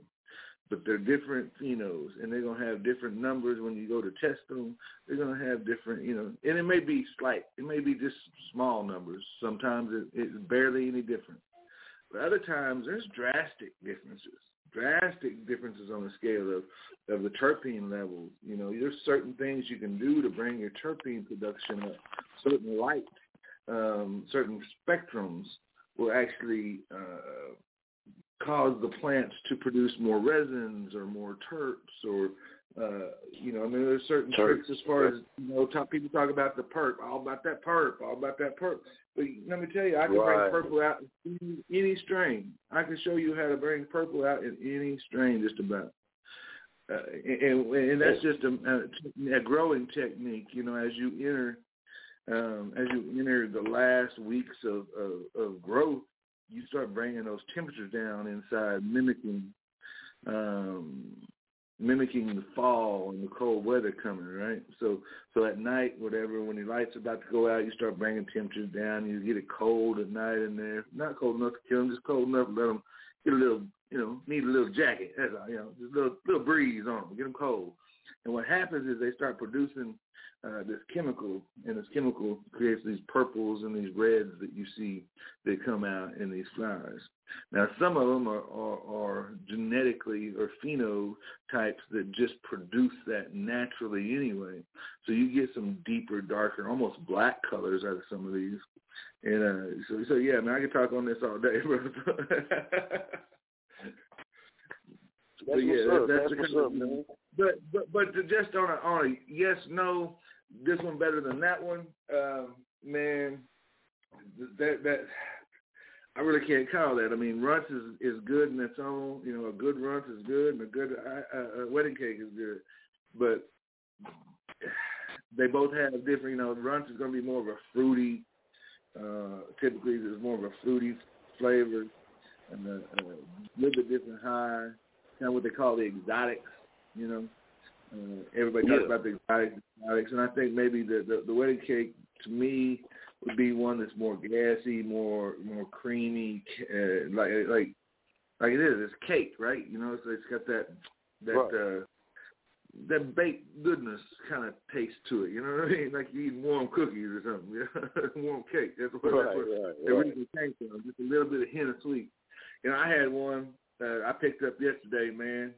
But they're different phenos, and they're going to have different numbers when you go to test them. They're going to have different, you know, and it may be slight. It may be just small numbers. Sometimes it, it's barely any different. But other times there's drastic differences drastic differences on the scale of of the terpene levels. You know, there's certain things you can do to bring your terpene production up. Certain light, um, certain spectrums will actually uh, cause the plants to produce more resins or more terps or uh, you know, I mean, there's certain tricks as far as you know. Top people talk about the purp, all about that purp, all about that purp. But let me tell you, I can right. bring purple out in any strain. I can show you how to bring purple out in any strain, just about. Uh, and, and that's just a, a growing technique. You know, as you enter, um, as you enter the last weeks of, of, of growth, you start bringing those temperatures down inside, mimicking um, mimicking the fall and the cold weather coming, right? So so at night, whatever, when your light's about to go out, you start bringing temperatures down. You get it cold at night in there. Not cold enough to kill them, just cold enough to let them get a little, you know, need a little jacket. That's all, you know, just a little little breeze on them, get them cold. And what happens is they start producing uh, this chemical, and this chemical creates these purples and these reds that you see that come out in these flowers. Now, some of them are, are, are genetically or phenotypes that just produce that naturally anyway. So you get some deeper, darker, almost black colors out of some of these. And uh, so, so yeah, man, I could talk on this all day, bro. That's but yeah, what's that, up. that's That's the what's kind up, man. but but but just on a on a yes no, this one better than that one, um, man. That that I really can't call that. I mean, runts is is good in its own. You know, a good runts is good, and a good uh, uh, wedding cake is good. But they both have different. You know, runts is going to be more of a fruity. Uh, typically, there's more of a fruity flavor, and a, a little bit different high. Kind of what they call the exotics. You know, uh, everybody talks Yeah. about the exotics, exotics, and I think maybe the, the the wedding cake to me would be one that's more gassy, more more creamy, uh, like like like it is. It's cake, right? You know, so it's got that that Right. uh, that baked goodness kind of taste to it. You know what I mean? Like you eating warm cookies or something. Yeah? warm cake. That's what Right, that's what right, it right. really came from. Just a little bit of hint of sweet. You know, I had one uh, I picked up yesterday, man.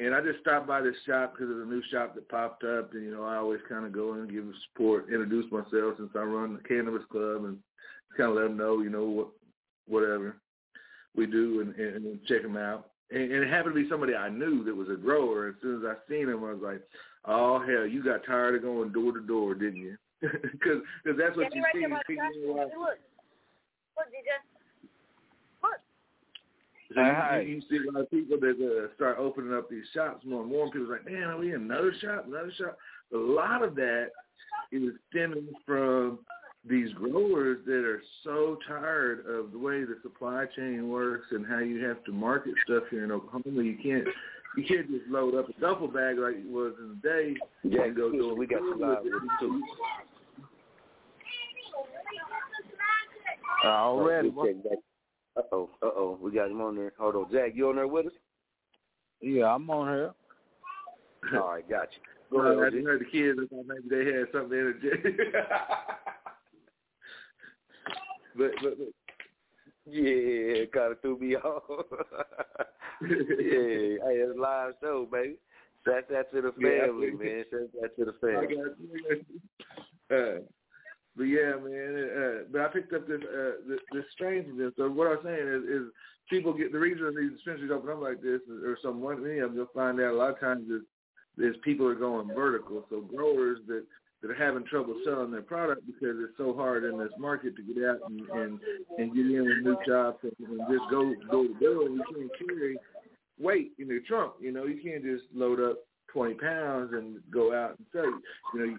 And I just stopped by this shop because there's a new shop that popped up, and you know I always kind of go in and give them support, introduce myself since I run the cannabis club, and kind of let them know, you know what, whatever we do, and, and, and check them out. And, and it happened to be somebody I knew that was a grower. As soon as I seen him, I was like, "Oh hell, you got tired of going door to door, didn't you?" Because because that's what me you right see. there by people trash can. like- Hey, Look. DJ. So you, you, you see a lot of people that uh, start opening up these shops more and more. And people's like, man, are we in another shop, another shop? A lot of that is stemming from these growers that are so tired of the way the supply chain works and how you have to market stuff here in Oklahoma. You can't you can't just load up a duffel bag like it was in the day Yeah, and go do it. we got some live with it too. Already. Uh oh, uh oh, we got him on there. Hold on, Jack, you on there with us? Yeah, I'm on here. All right, got you. Go Well, I just heard the kids. I thought maybe they had something to interject. but, but, but Yeah, kind of threw me off. yeah, hey, it's a live show, baby. Shout that to the Yeah, family, I- man. Shout that to the I family. got you. Uh, but yeah, man. Uh, but I picked up this uh, this, this strain. So what I'm saying is, is people get the reason these dispensaries open up like this, or some one many of them, you'll find out a lot of times is is people are going vertical. So growers that that are having trouble selling their product because it's so hard in this market to get out and and, and get in with new shops and, and just go go to door. You can't carry weight in your trunk. You know, you can't just load up twenty pounds and go out and sell. You know,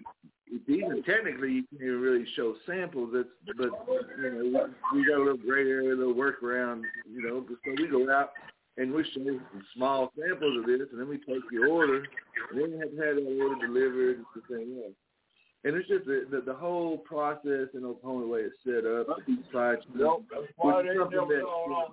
even technically you can't even really show samples. That's but you know we, got a little gray area, a little workaround. You know, so we go out and we show some small samples of this, and then we take the order, and then we have to have that order delivered and the thing else. And it's just the, the the whole process Oklahoma the way it's set up, the supply chain, which is something that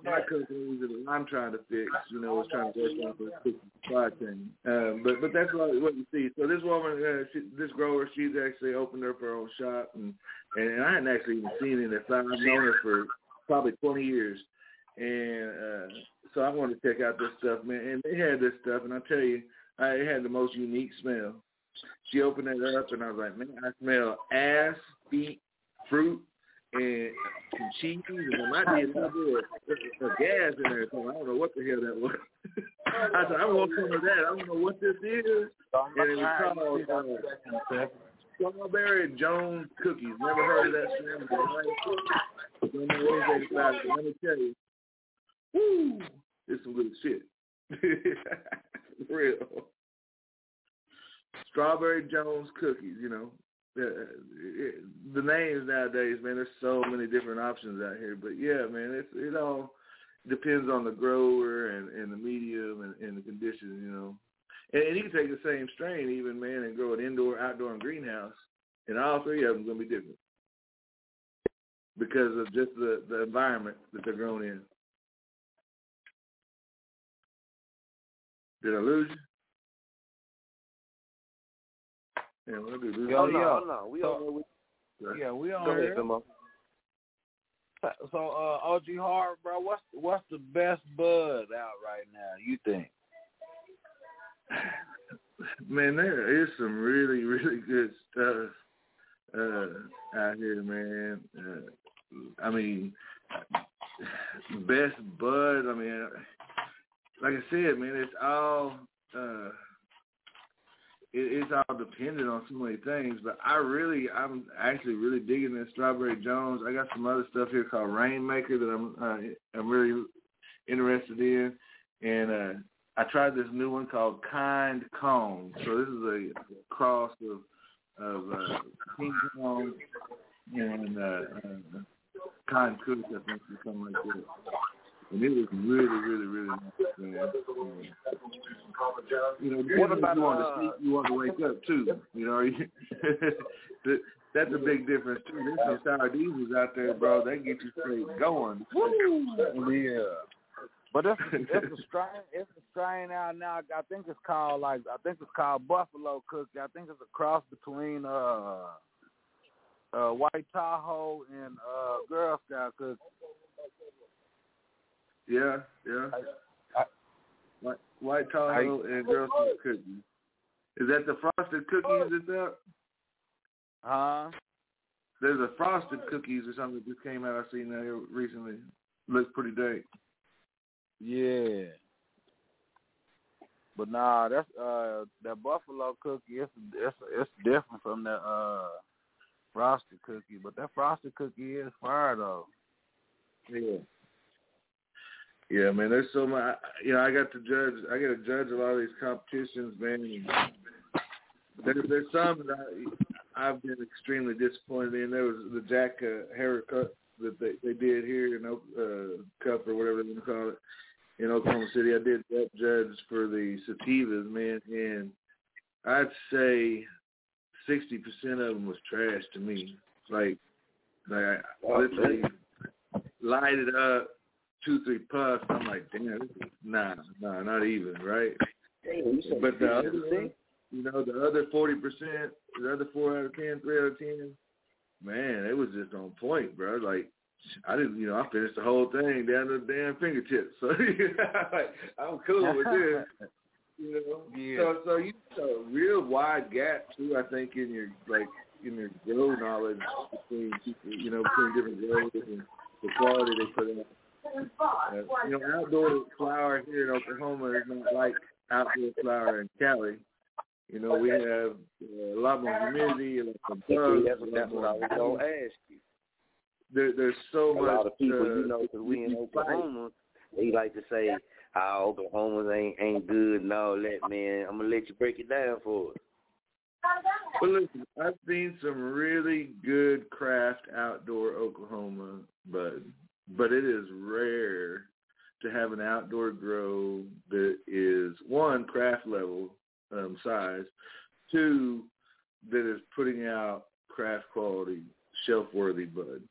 my company that I'm trying to fix. You know, is trying to work on for the supply chain. Um, but but that's what, what you see. So this woman, uh, she, this grower, she's actually opened up her own shop, and and I hadn't actually even seen it. I've known her for probably 20 years, and uh, so I wanted to check out this stuff, man. And they had this stuff, and I tell you, I, it had the most unique smell. She opened it up, and I was like, man, I smell ass, feet, fruit, and some cheese, and there might be a little bit of, of gas in there. So I don't know what the hell that was. I said, I want some of that. I don't know what this is. And it was called uh, Strawberry Jones Cookies. Never heard of that shit. Don't know what they about it. Let me tell you, woo, it's some good shit. Real strawberry Jones cookies. You know, uh, uh, the, the names nowadays, man. There's so many different options out here. But yeah, man, it's it all depends on the grower and, and the medium and, and the conditions. You know, and, and you can take the same strain, even man, and grow it indoor, outdoor, and greenhouse, and all three of them gonna be different because of just the the environment that they're grown in. Did I lose you? Yeah, we'll do this. Oh, yeah. no, no, we So- don't know. Yeah, we on Go ahead, here. So, uh, OG Hard, bro, what's what's the best bud out right now? You think? Man, there is some really, really good stuff uh, out here, man. Uh, I mean, best bud. I mean, like I said, man, it's all uh, it, it's all dependent on so many things. But I really, I'm actually really digging this Strawberry Jones. I got some other stuff here called Rainmaker that I'm uh, I'm really interested in, and uh, I tried this new one called Kind Kong. So this is a cross of of uh, King Kong and uh, uh, Kind Kush, I think, or something like that. And it was really, really, really nice, man. You know, What about, about you want uh, to sleep, you want to wake up too. You know, that's a big difference too. There's some sour diesels out there, bro. They get you straight going. Yeah. But it's it's a strain it's a strain out now. I think it's called like I think it's called Buffalo Cookie. I think it's a cross between uh uh White Tahoe and uh Girl Scout Cookie. Yeah, yeah. White, White Tahoe and Girl Scout cookies. Is that the frosted cookies that's out? Huh? There's a frosted cookies or something that just came out. I seen that recently. Looks pretty dope. Yeah. But nah, that's uh that buffalo cookie. It's it's it's different from the uh frosted cookie, but that frosted cookie is fire though. Yeah. Yeah, man. There's so much. You know, I got to judge. I got to judge a lot of these competitions, man. There, there's some that I, I've been extremely disappointed in. There was the Jack uh, Herer Cup that they they did here in uh, Cup or whatever they want to call it in Oklahoma City. I did that judge for the sativas, man, and I'd say sixty percent of them was trash to me. Like, like I literally light it up, two three puffs. I'm like, damn, this is, nah, nah, not even right. But the other, thing, you know, the other forty percent, the other four out of ten, three out of ten, man, it was just on point, bro. Like I didn't, you know, I finished the whole thing down to the damn fingertips. So like, I'm cool with this. You know, Yeah. so so you a real wide gap too. I think in your like in your grow knowledge between people, you know, between different growers and the quality they put out. You know, outdoor flower here in Oklahoma is not like outdoor flower in Cali. You know, we have uh, a lot more humidity, a lot more bugs. That's, what- that's what I was going to ask you. There, there's so a much. lot of people, uh, you know, 'cause we in. Oklahoma, they like to say how Oklahoma ain't ain't good and all that. Man, I'm gonna let you break it down for us. But listen, I've seen some really good craft outdoor Oklahoma, but but it is rare to have an outdoor grow that is one craft level um, size, two that is putting out craft quality shelf worthy bud.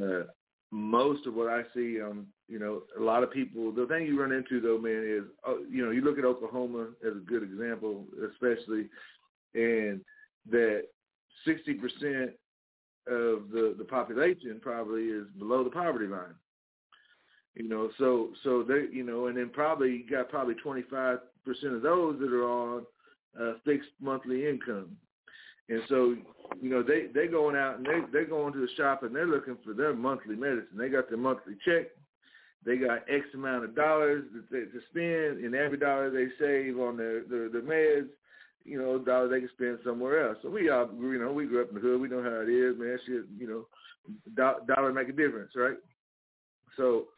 Uh, most of what I see, um, you know, a lot of people. The thing you run into though, man, is uh, you know, you look at Oklahoma as a good example, especially, and that sixty percent of the the population probably is below the poverty line. You know, so so they, you know, and then probably you got probably twenty five percent of those that are on uh, fixed monthly income. And so, you know, they they going out and they they going to the shop and they're looking for their monthly medicine. They got their monthly check. They got X amount of dollars to spend, and every dollar they save on their their, their meds, you know, dollar they can spend somewhere else. So we all, you know, we grew up in the hood. We know how it is, man. Shit, you know, do- dollar make a difference, right? So,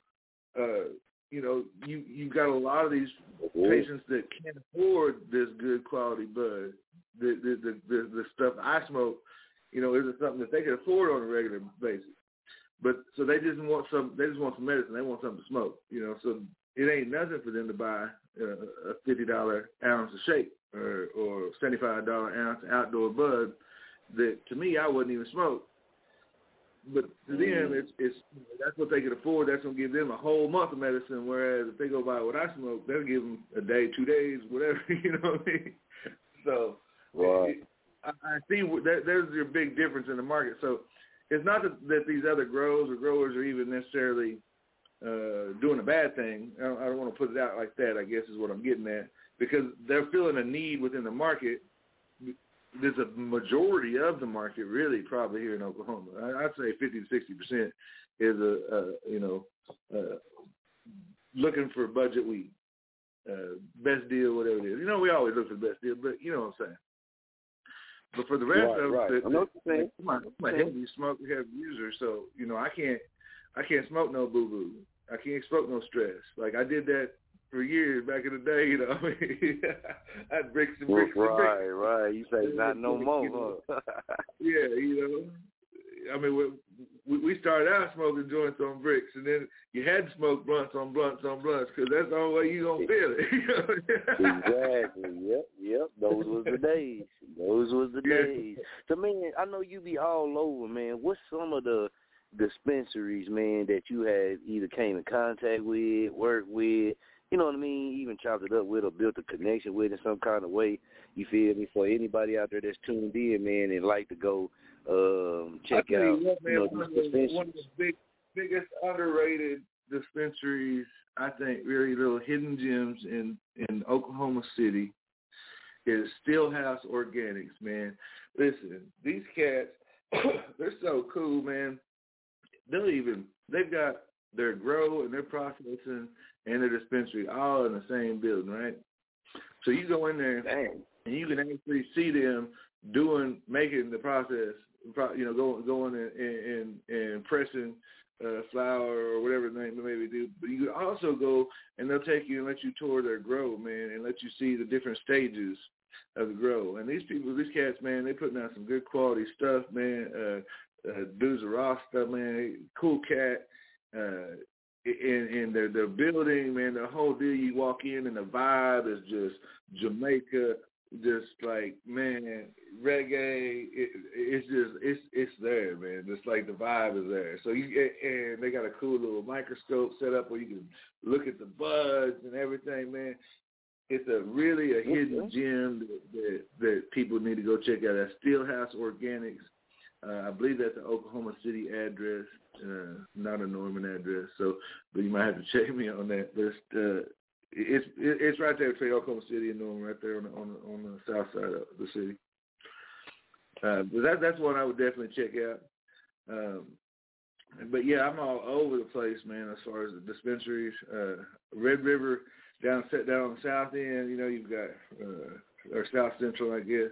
uh, you know, you you got a lot of these patients that can't afford this good quality bud. The the the the, the stuff I smoke, you know, isn't something that they can afford on a regular basis. But so they just want some. They just want some medicine. They want something to smoke. You know, so it ain't nothing for them to buy uh, a fifty dollar ounce of shake or or seventy five dollar ounce outdoor bud. That to me, I wouldn't even smoke. But to them, it's it's that's what they can afford. That's gonna give them a whole month of medicine. Whereas if they go buy what I smoke, they'll give them a day, two days, whatever. You know what I mean? So Right. I, I see that there's your big difference in the market. So it's not that, that these other grows or growers are even necessarily uh, doing a bad thing. I don't, I don't want to put it out like that. I guess is what I'm getting at because they're feeling a need within the market. There's a majority of the market really probably here in Oklahoma. I'd say 50 to 60 percent is a, a you know uh, looking for budget weed, uh, best deal, whatever it is. You know, we always look for the best deal, but you know what I'm saying. But for the rest Right, of right. the, what you're. I'm a, I'm a heavy smoke heavy user, so you know I can't I can't smoke no boo boo. I can't smoke no stress. Like I did that for years back in the day. You know, I mean, bricks and bricks and bricks. Right, right. You say not no more, huh? Yeah, you know. I mean, we, we we started out smoking joints on bricks, and then you had to smoke blunts on blunts on blunts because that's the only way you gonna feel it. exactly. Yep. Yep. Those was the days. Those was the Yeah. days. So man, I know you be all over, man. What's some of the dispensaries, man, that you had either came in contact with, worked with, you know what I mean, even chopped it up with or built a connection with in some kind of way. You feel me? For anybody out there that's tuned in, man, and like to go um check I out what, man, you know, one, of the, one of the big, biggest underrated dispensaries, I think, really little hidden gems in in Oklahoma City is Stillhouse Organics, man. Listen, these cats, they're so cool, man. They'll even they've got their grow and their processing and the dispensary all in the same building, right? So you go in there and you can actually see them doing making the process, pro- you know, going going and and, and pressing uh, flour or whatever the name maybe do. But you can also go and they'll take you and let you tour their grow, man, and let you see the different stages of the grow. And these people, these cats, man, they're putting out some good quality stuff, man. Uh, uh, dudes are raw stuff, man. Cool cat. Uh, in in their their building, man, the whole deal. You walk in and the vibe is just Jamaica, just like man, reggae. It, it's just it's it's there, man. Just like the vibe is there. So you and they got a cool little microscope set up where you can look at the buds and everything, man. It's a really a hidden gem that, that that people need to go check out. That's Steelhouse Organics. Uh, I believe that's an Oklahoma City address, uh, not a Norman address. So, but you might have to check me on that. But uh, it's it's right there between Oklahoma City and Norman, right there on the on the, on the south side of the city. Uh, but that that's one I would definitely check out. Um, but yeah, I'm all over the place, man. As far as the dispensaries, uh, Red River down set down on the south end. You know, you've got uh, or South Central, I guess.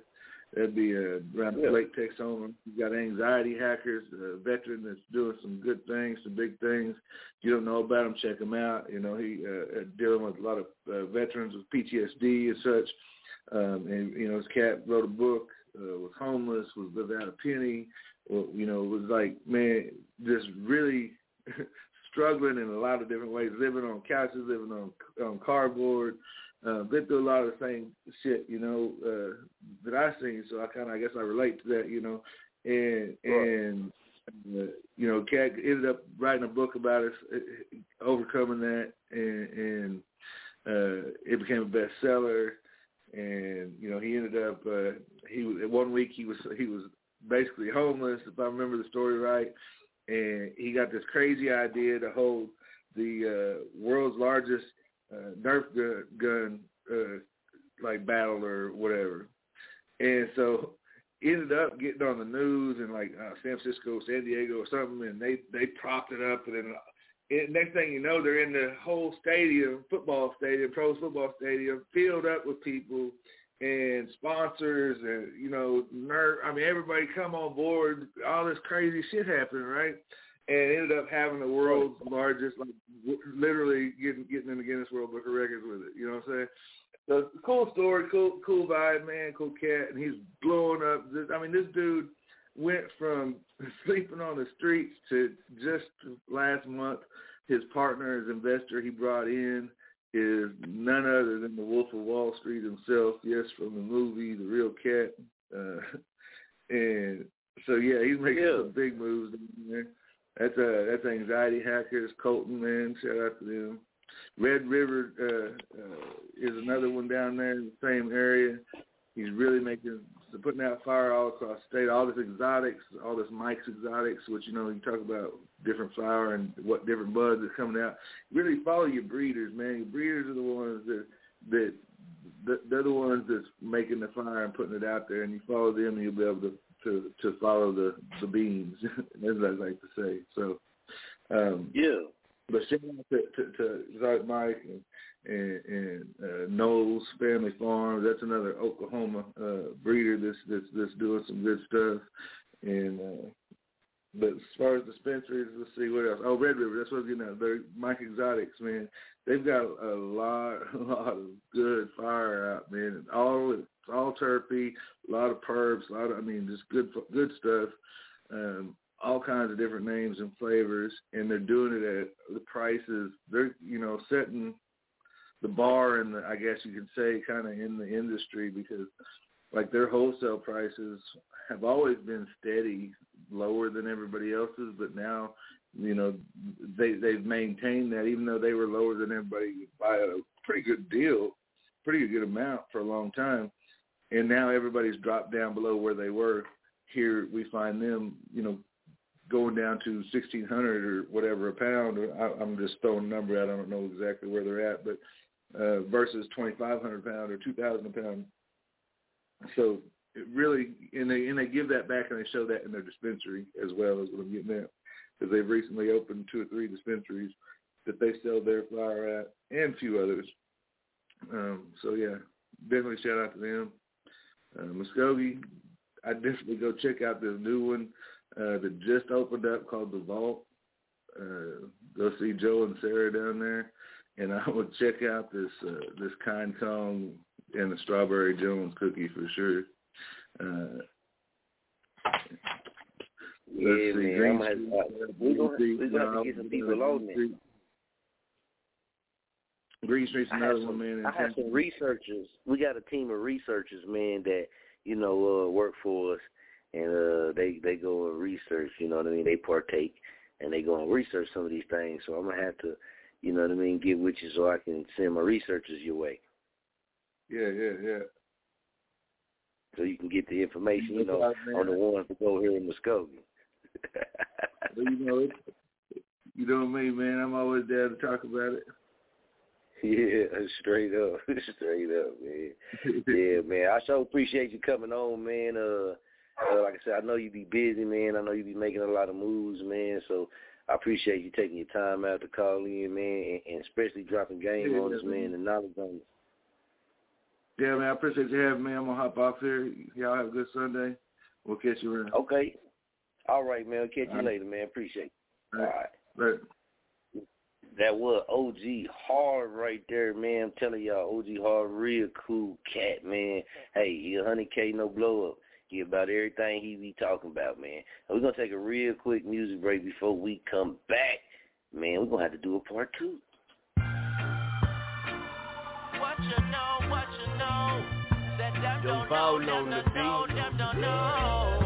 That'd be uh, around the Yeah. Lake Texoma. You got Anxiety Hackers, a veteran that's doing some good things, some big things. If you don't know about him, check him out. You know, he uh, uh, dealing with a lot of uh, veterans with PTSD and such. Um, and you know, his cat wrote a book, uh, was homeless, was without a penny. Well, you know, was like man, just really struggling in a lot of different ways, living on couches, living on on cardboard. Uh, been through a lot of the same shit, you know, uh, that I've seen. So I kind of, I guess, I relate to that, you know, and and uh, you know, Cat ended up writing a book about us uh, overcoming that, and and uh, it became a bestseller. And you know, he ended up uh, he one week he was he was basically homeless, if I remember the story right, and he got this crazy idea to hold the uh, world's largest uh, Nerf gun, gun uh, like battle or whatever. And so ended up getting on the news in like uh, San Francisco, San Diego, or something, and they they propped it up, and then and next thing you know, they're in the whole stadium, football stadium, pro football stadium, filled up with people and sponsors, and you know, Nerf. I mean, everybody come on board. All this crazy shit happened, right? And ended up having the world's largest, like w- literally getting getting in the Guinness World Book of Records with it. You know what I'm saying? So cool story, cool cool vibe, man, cool cat, and he's blowing up. This, I mean, this dude went from sleeping on the streets to just last month. His partner, his investor, he brought in is none other than the Wolf of Wall Street himself. Yes, from the movie The Real Cat. Uh, and so yeah, he's making Yeah. some big moves there. That's uh that's anxiety hackers, Colton man, shout out to them. Red River uh, uh, is another one down there in the same area. He's really making putting out fire all across the state. All this exotics, all this Mike's exotics, which you know you talk about different flower and what different buds are coming out. Really follow your breeders, man. Your breeders are the ones that that that- they're the ones that's making the fire and putting it out there, and you follow them, and you'll be able to to, to follow the the beans, as I like to say. So, um, yeah. But shout out to to, to Zark Mike and and, and uh, Knowles Family Farms. That's another Oklahoma uh, breeder that's that's that's doing some good stuff. And uh, but as far as dispensaries, let's see what else. Oh, Red River. That's what I was getting at. They're Mike Exotics, man. They've got a lot, a lot of good fire out, man. And All it's all terpy, a lot of perps, a lot of I mean, just good good stuff. Um, all kinds of different names and flavors, and they're doing it at the prices. They're you know setting the bar and the I guess you could say kind of in the industry because like their wholesale prices have always been steady, lower than everybody else's, but now you know they they've maintained that even though they were lower than everybody by a pretty good deal, pretty good amount for a long time, and now everybody's dropped down below where they were. Here we find them, you know, going down to sixteen hundred or whatever a pound. I, I'm just throwing a number out. I don't know exactly where they're at, but uh, versus twenty five hundred pound or two thousand a pound. So it really, and they and they give that back and they show that in their dispensary as well as what I'm getting at, because they've recently opened two or three dispensaries that they sell their flour at, and a few others. Um, so yeah, definitely shout out to them. Uh, Muskogee, I definitely go check out this new one uh, that just opened up called the Vault. Uh, go see Joe and Sarah down there, and I would check out this uh, this Kind Kong and the strawberry Jones cookie for sure. Uh, Yeah, man. Green I'm gonna, Street, uh, uh, we gonna, we Street, gonna have to get some people on. Green Street's another have one, some, man. I have some researchers. We got a team of researchers, man, that you know uh, work for us, and uh, they they go and research. You know what I mean? They partake and they go and research some of these things. So I'm gonna have to, you know what I mean, get with you so I can send my researchers your way, Yeah, yeah, yeah. so you can get the information. You know, on the ones that go here in Muskogee. But, you know, you know me, man. I'm always there to talk about it. Yeah, straight up, straight up, man. yeah, man. I so appreciate you coming on, man. Uh, uh, like I said, I know you be busy, man. I know you be making a lot of moves, man. So I appreciate you taking your time out to call in, man, and, and especially dropping game yeah, on us, man, and knowledge on us. Yeah, man. I appreciate you having me. I'm gonna hop off here. Y'all have a good Sunday. We'll catch you around. Okay. All right, man. I'll catch All you right. later, man. Appreciate it. All right. All right. All right that was OG Hard right there, man. I'm telling y'all, OG Hard, real cool cat, man. Hey, he a hundred K no blow up. He about everything he be talking about, man. And we're gonna take a real quick music break before we come back. Man, we're gonna have to do a part two. What you know, what you know, that don't don't know.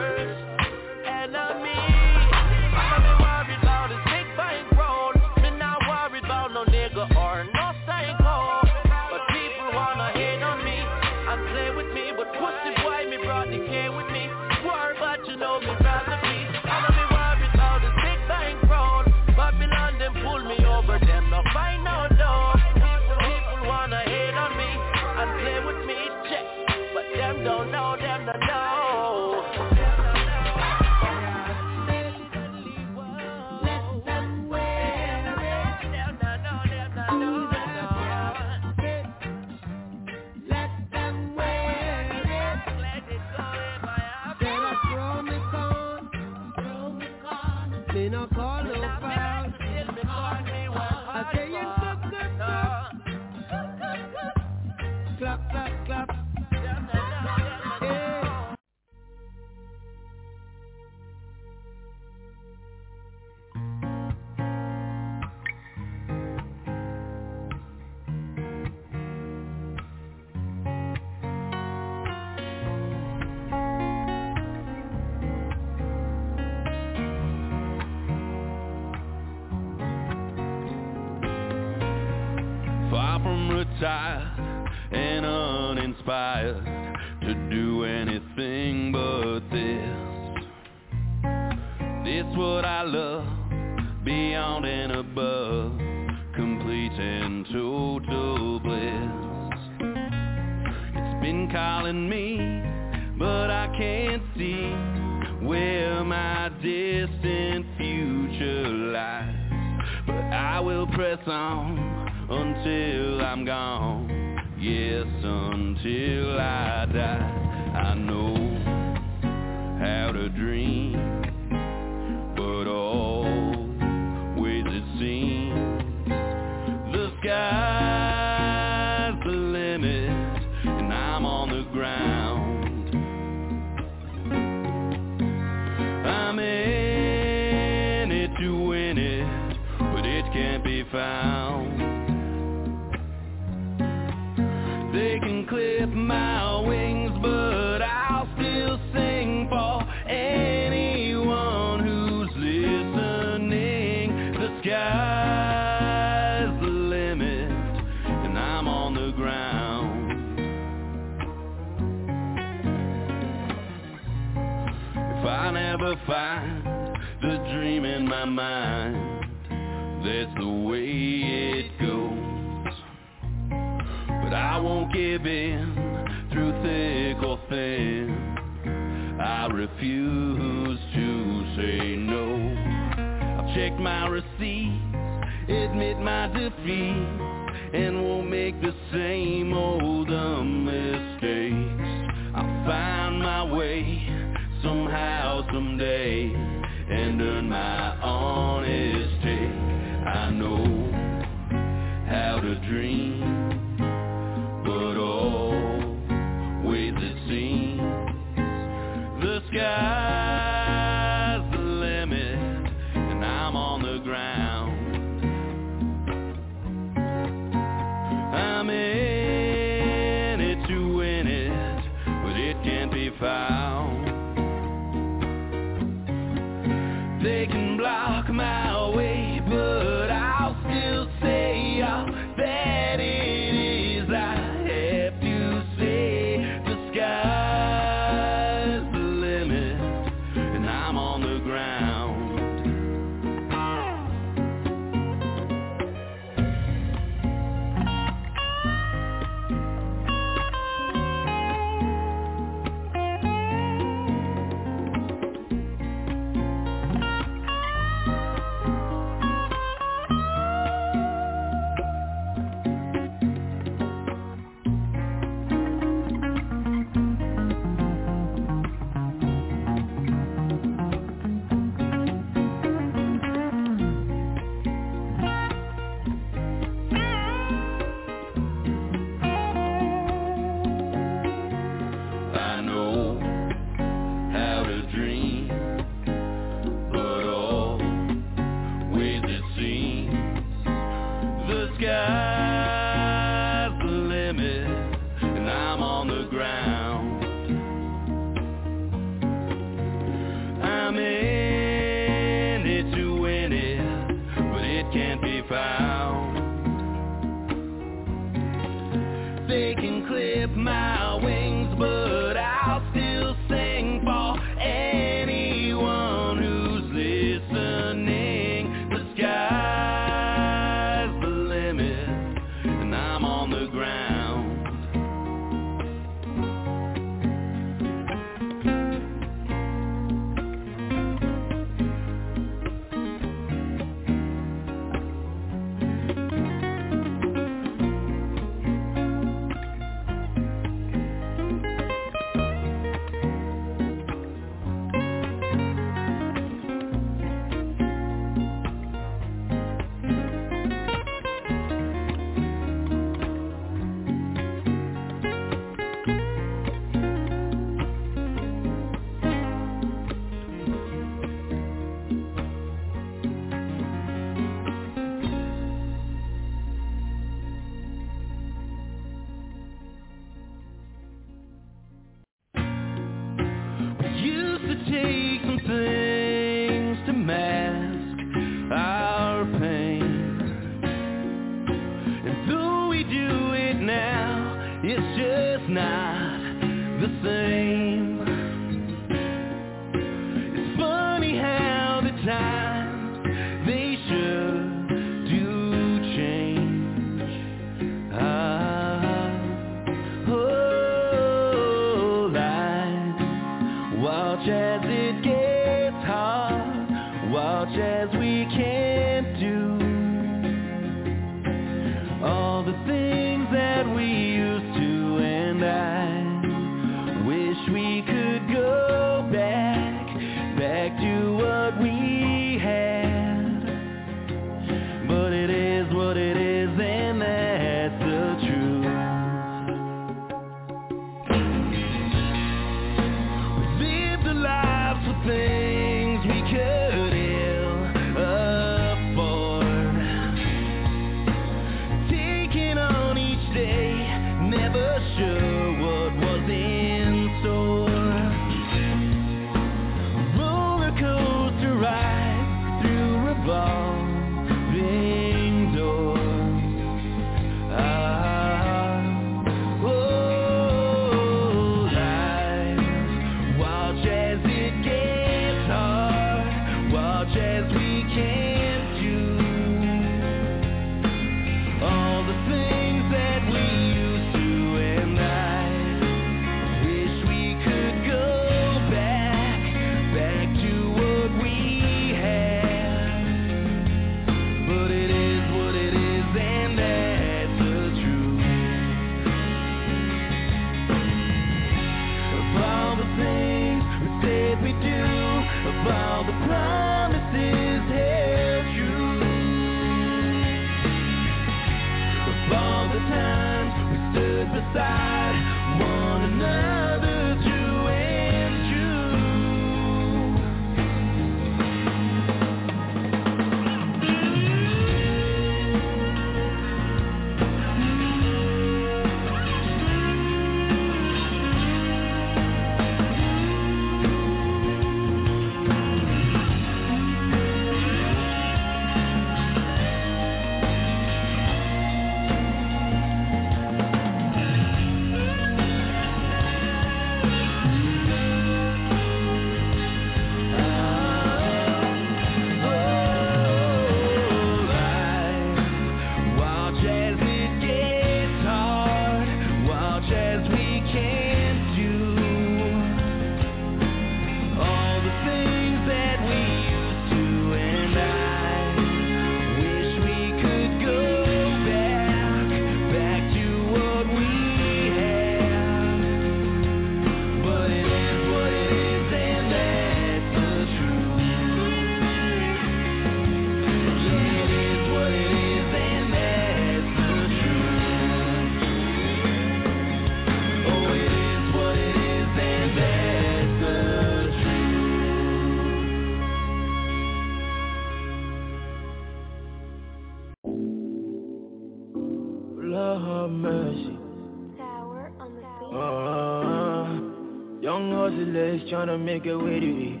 Tryna make a way to it.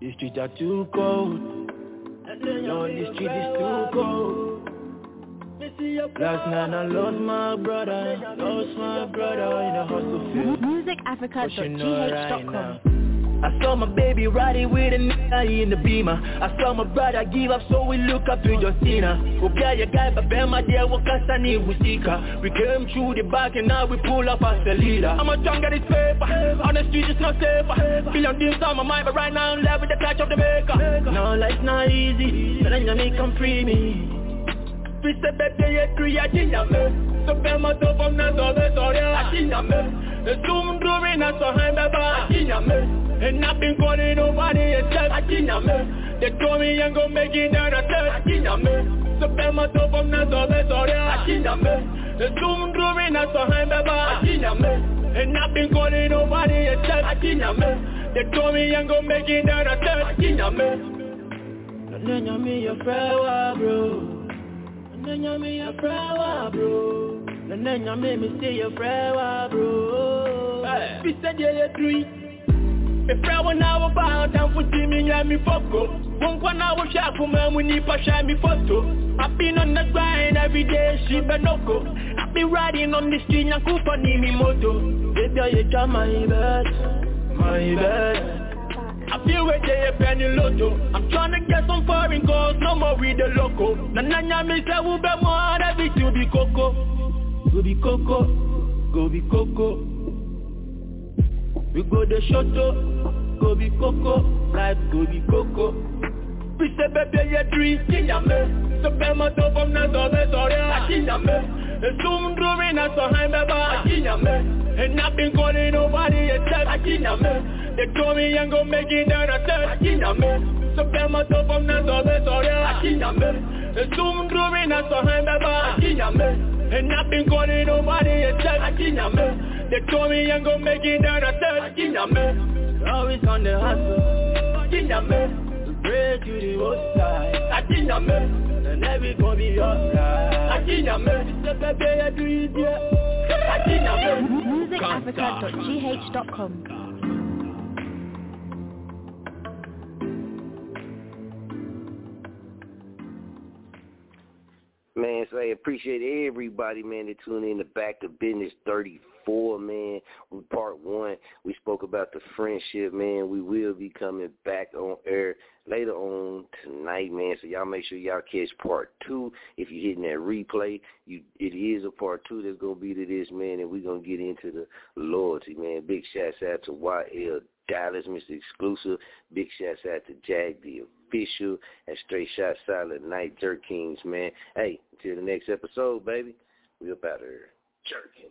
The streets are too cold. Lord, the street is too cold. Last night I lost my brother, lost my brother in a hustle field. MusicAfrica.gh.com. I saw my baby riding with a nigga in the beamer. I saw my brother give up, so we look up to Justina. Ubia ya guy, my dear, wakasa ni usika. We came through the back and now we pull up as the leader. I'm a tongue that is paper, on the street it's not safer. Billion dreams on my mind, but right now I'm left with the touch of the maker. No, life's not easy, but then you make come free me. We say baby, you three, I didn't me. So Ben my top of na so be sorry, I didn't me. The zoom drawing us so high, baby, I didn't me. And I've been calling nobody except I me. They told me I'm gonna make it down, I said I me. So Ben my top of na so be sorry, I didn't me. The zoom drawing us so high, baby, I me. And I've been calling nobody except I me. They told me I'm gonna make it down, I said I didn't me. Nanya me your friend, bro. Nanya me your friend, bro. Nanya me me say your friend, bro. Hey, We said you're three. If I want now about and for Jimmy and me. Won't want now share for me when you push me photo. I've been on the grind every day, she benoko. I've been riding on the street Cooper need me moto. Baby, try my best, my best. I feel where they a penny lotto I'm trying to get some foreign calls, no more with the loco Na na na me say we be more every to be coco Go be coco, go be coco We go the shoto, go be coco Life go be coco. We say baby you three, ginger me So be my top of na so be sorry, I ginger me the zoom drawing us so high, baby, I ginger me And I've been calling nobody except I ginger me They told me I'm gonna make it down, I said I ginger me So be my top of na so be sorry, I ginger me The zoom drawing us so high, baby, I ginger me And I've been calling nobody except I ginger me They told me I'm gonna make it down, I said I ginger me Always on the hustle, ginger me Pray to the most side, I ginger me and every gonna be alright. I ginger me, it's a baby, I do it, yeah. I. MusicAfrica.gh.com. Man, so I appreciate everybody, man, that tuned in to Back to Bizness 34, man. We part one. We spoke about the friendship, man. We will be coming back on air later on tonight, man. So y'all make sure y'all catch part two. If you're hitting that replay, you it is a part two that's gonna be to this, man, and we're gonna get into the loyalty, man. Big shouts out to YL Dallas, Mr. Exclusive. Big shouts out to Jag the official and Straight Shot Silent Night Jerk Kings, man. Hey, until the next episode, baby. We up out. Jerking.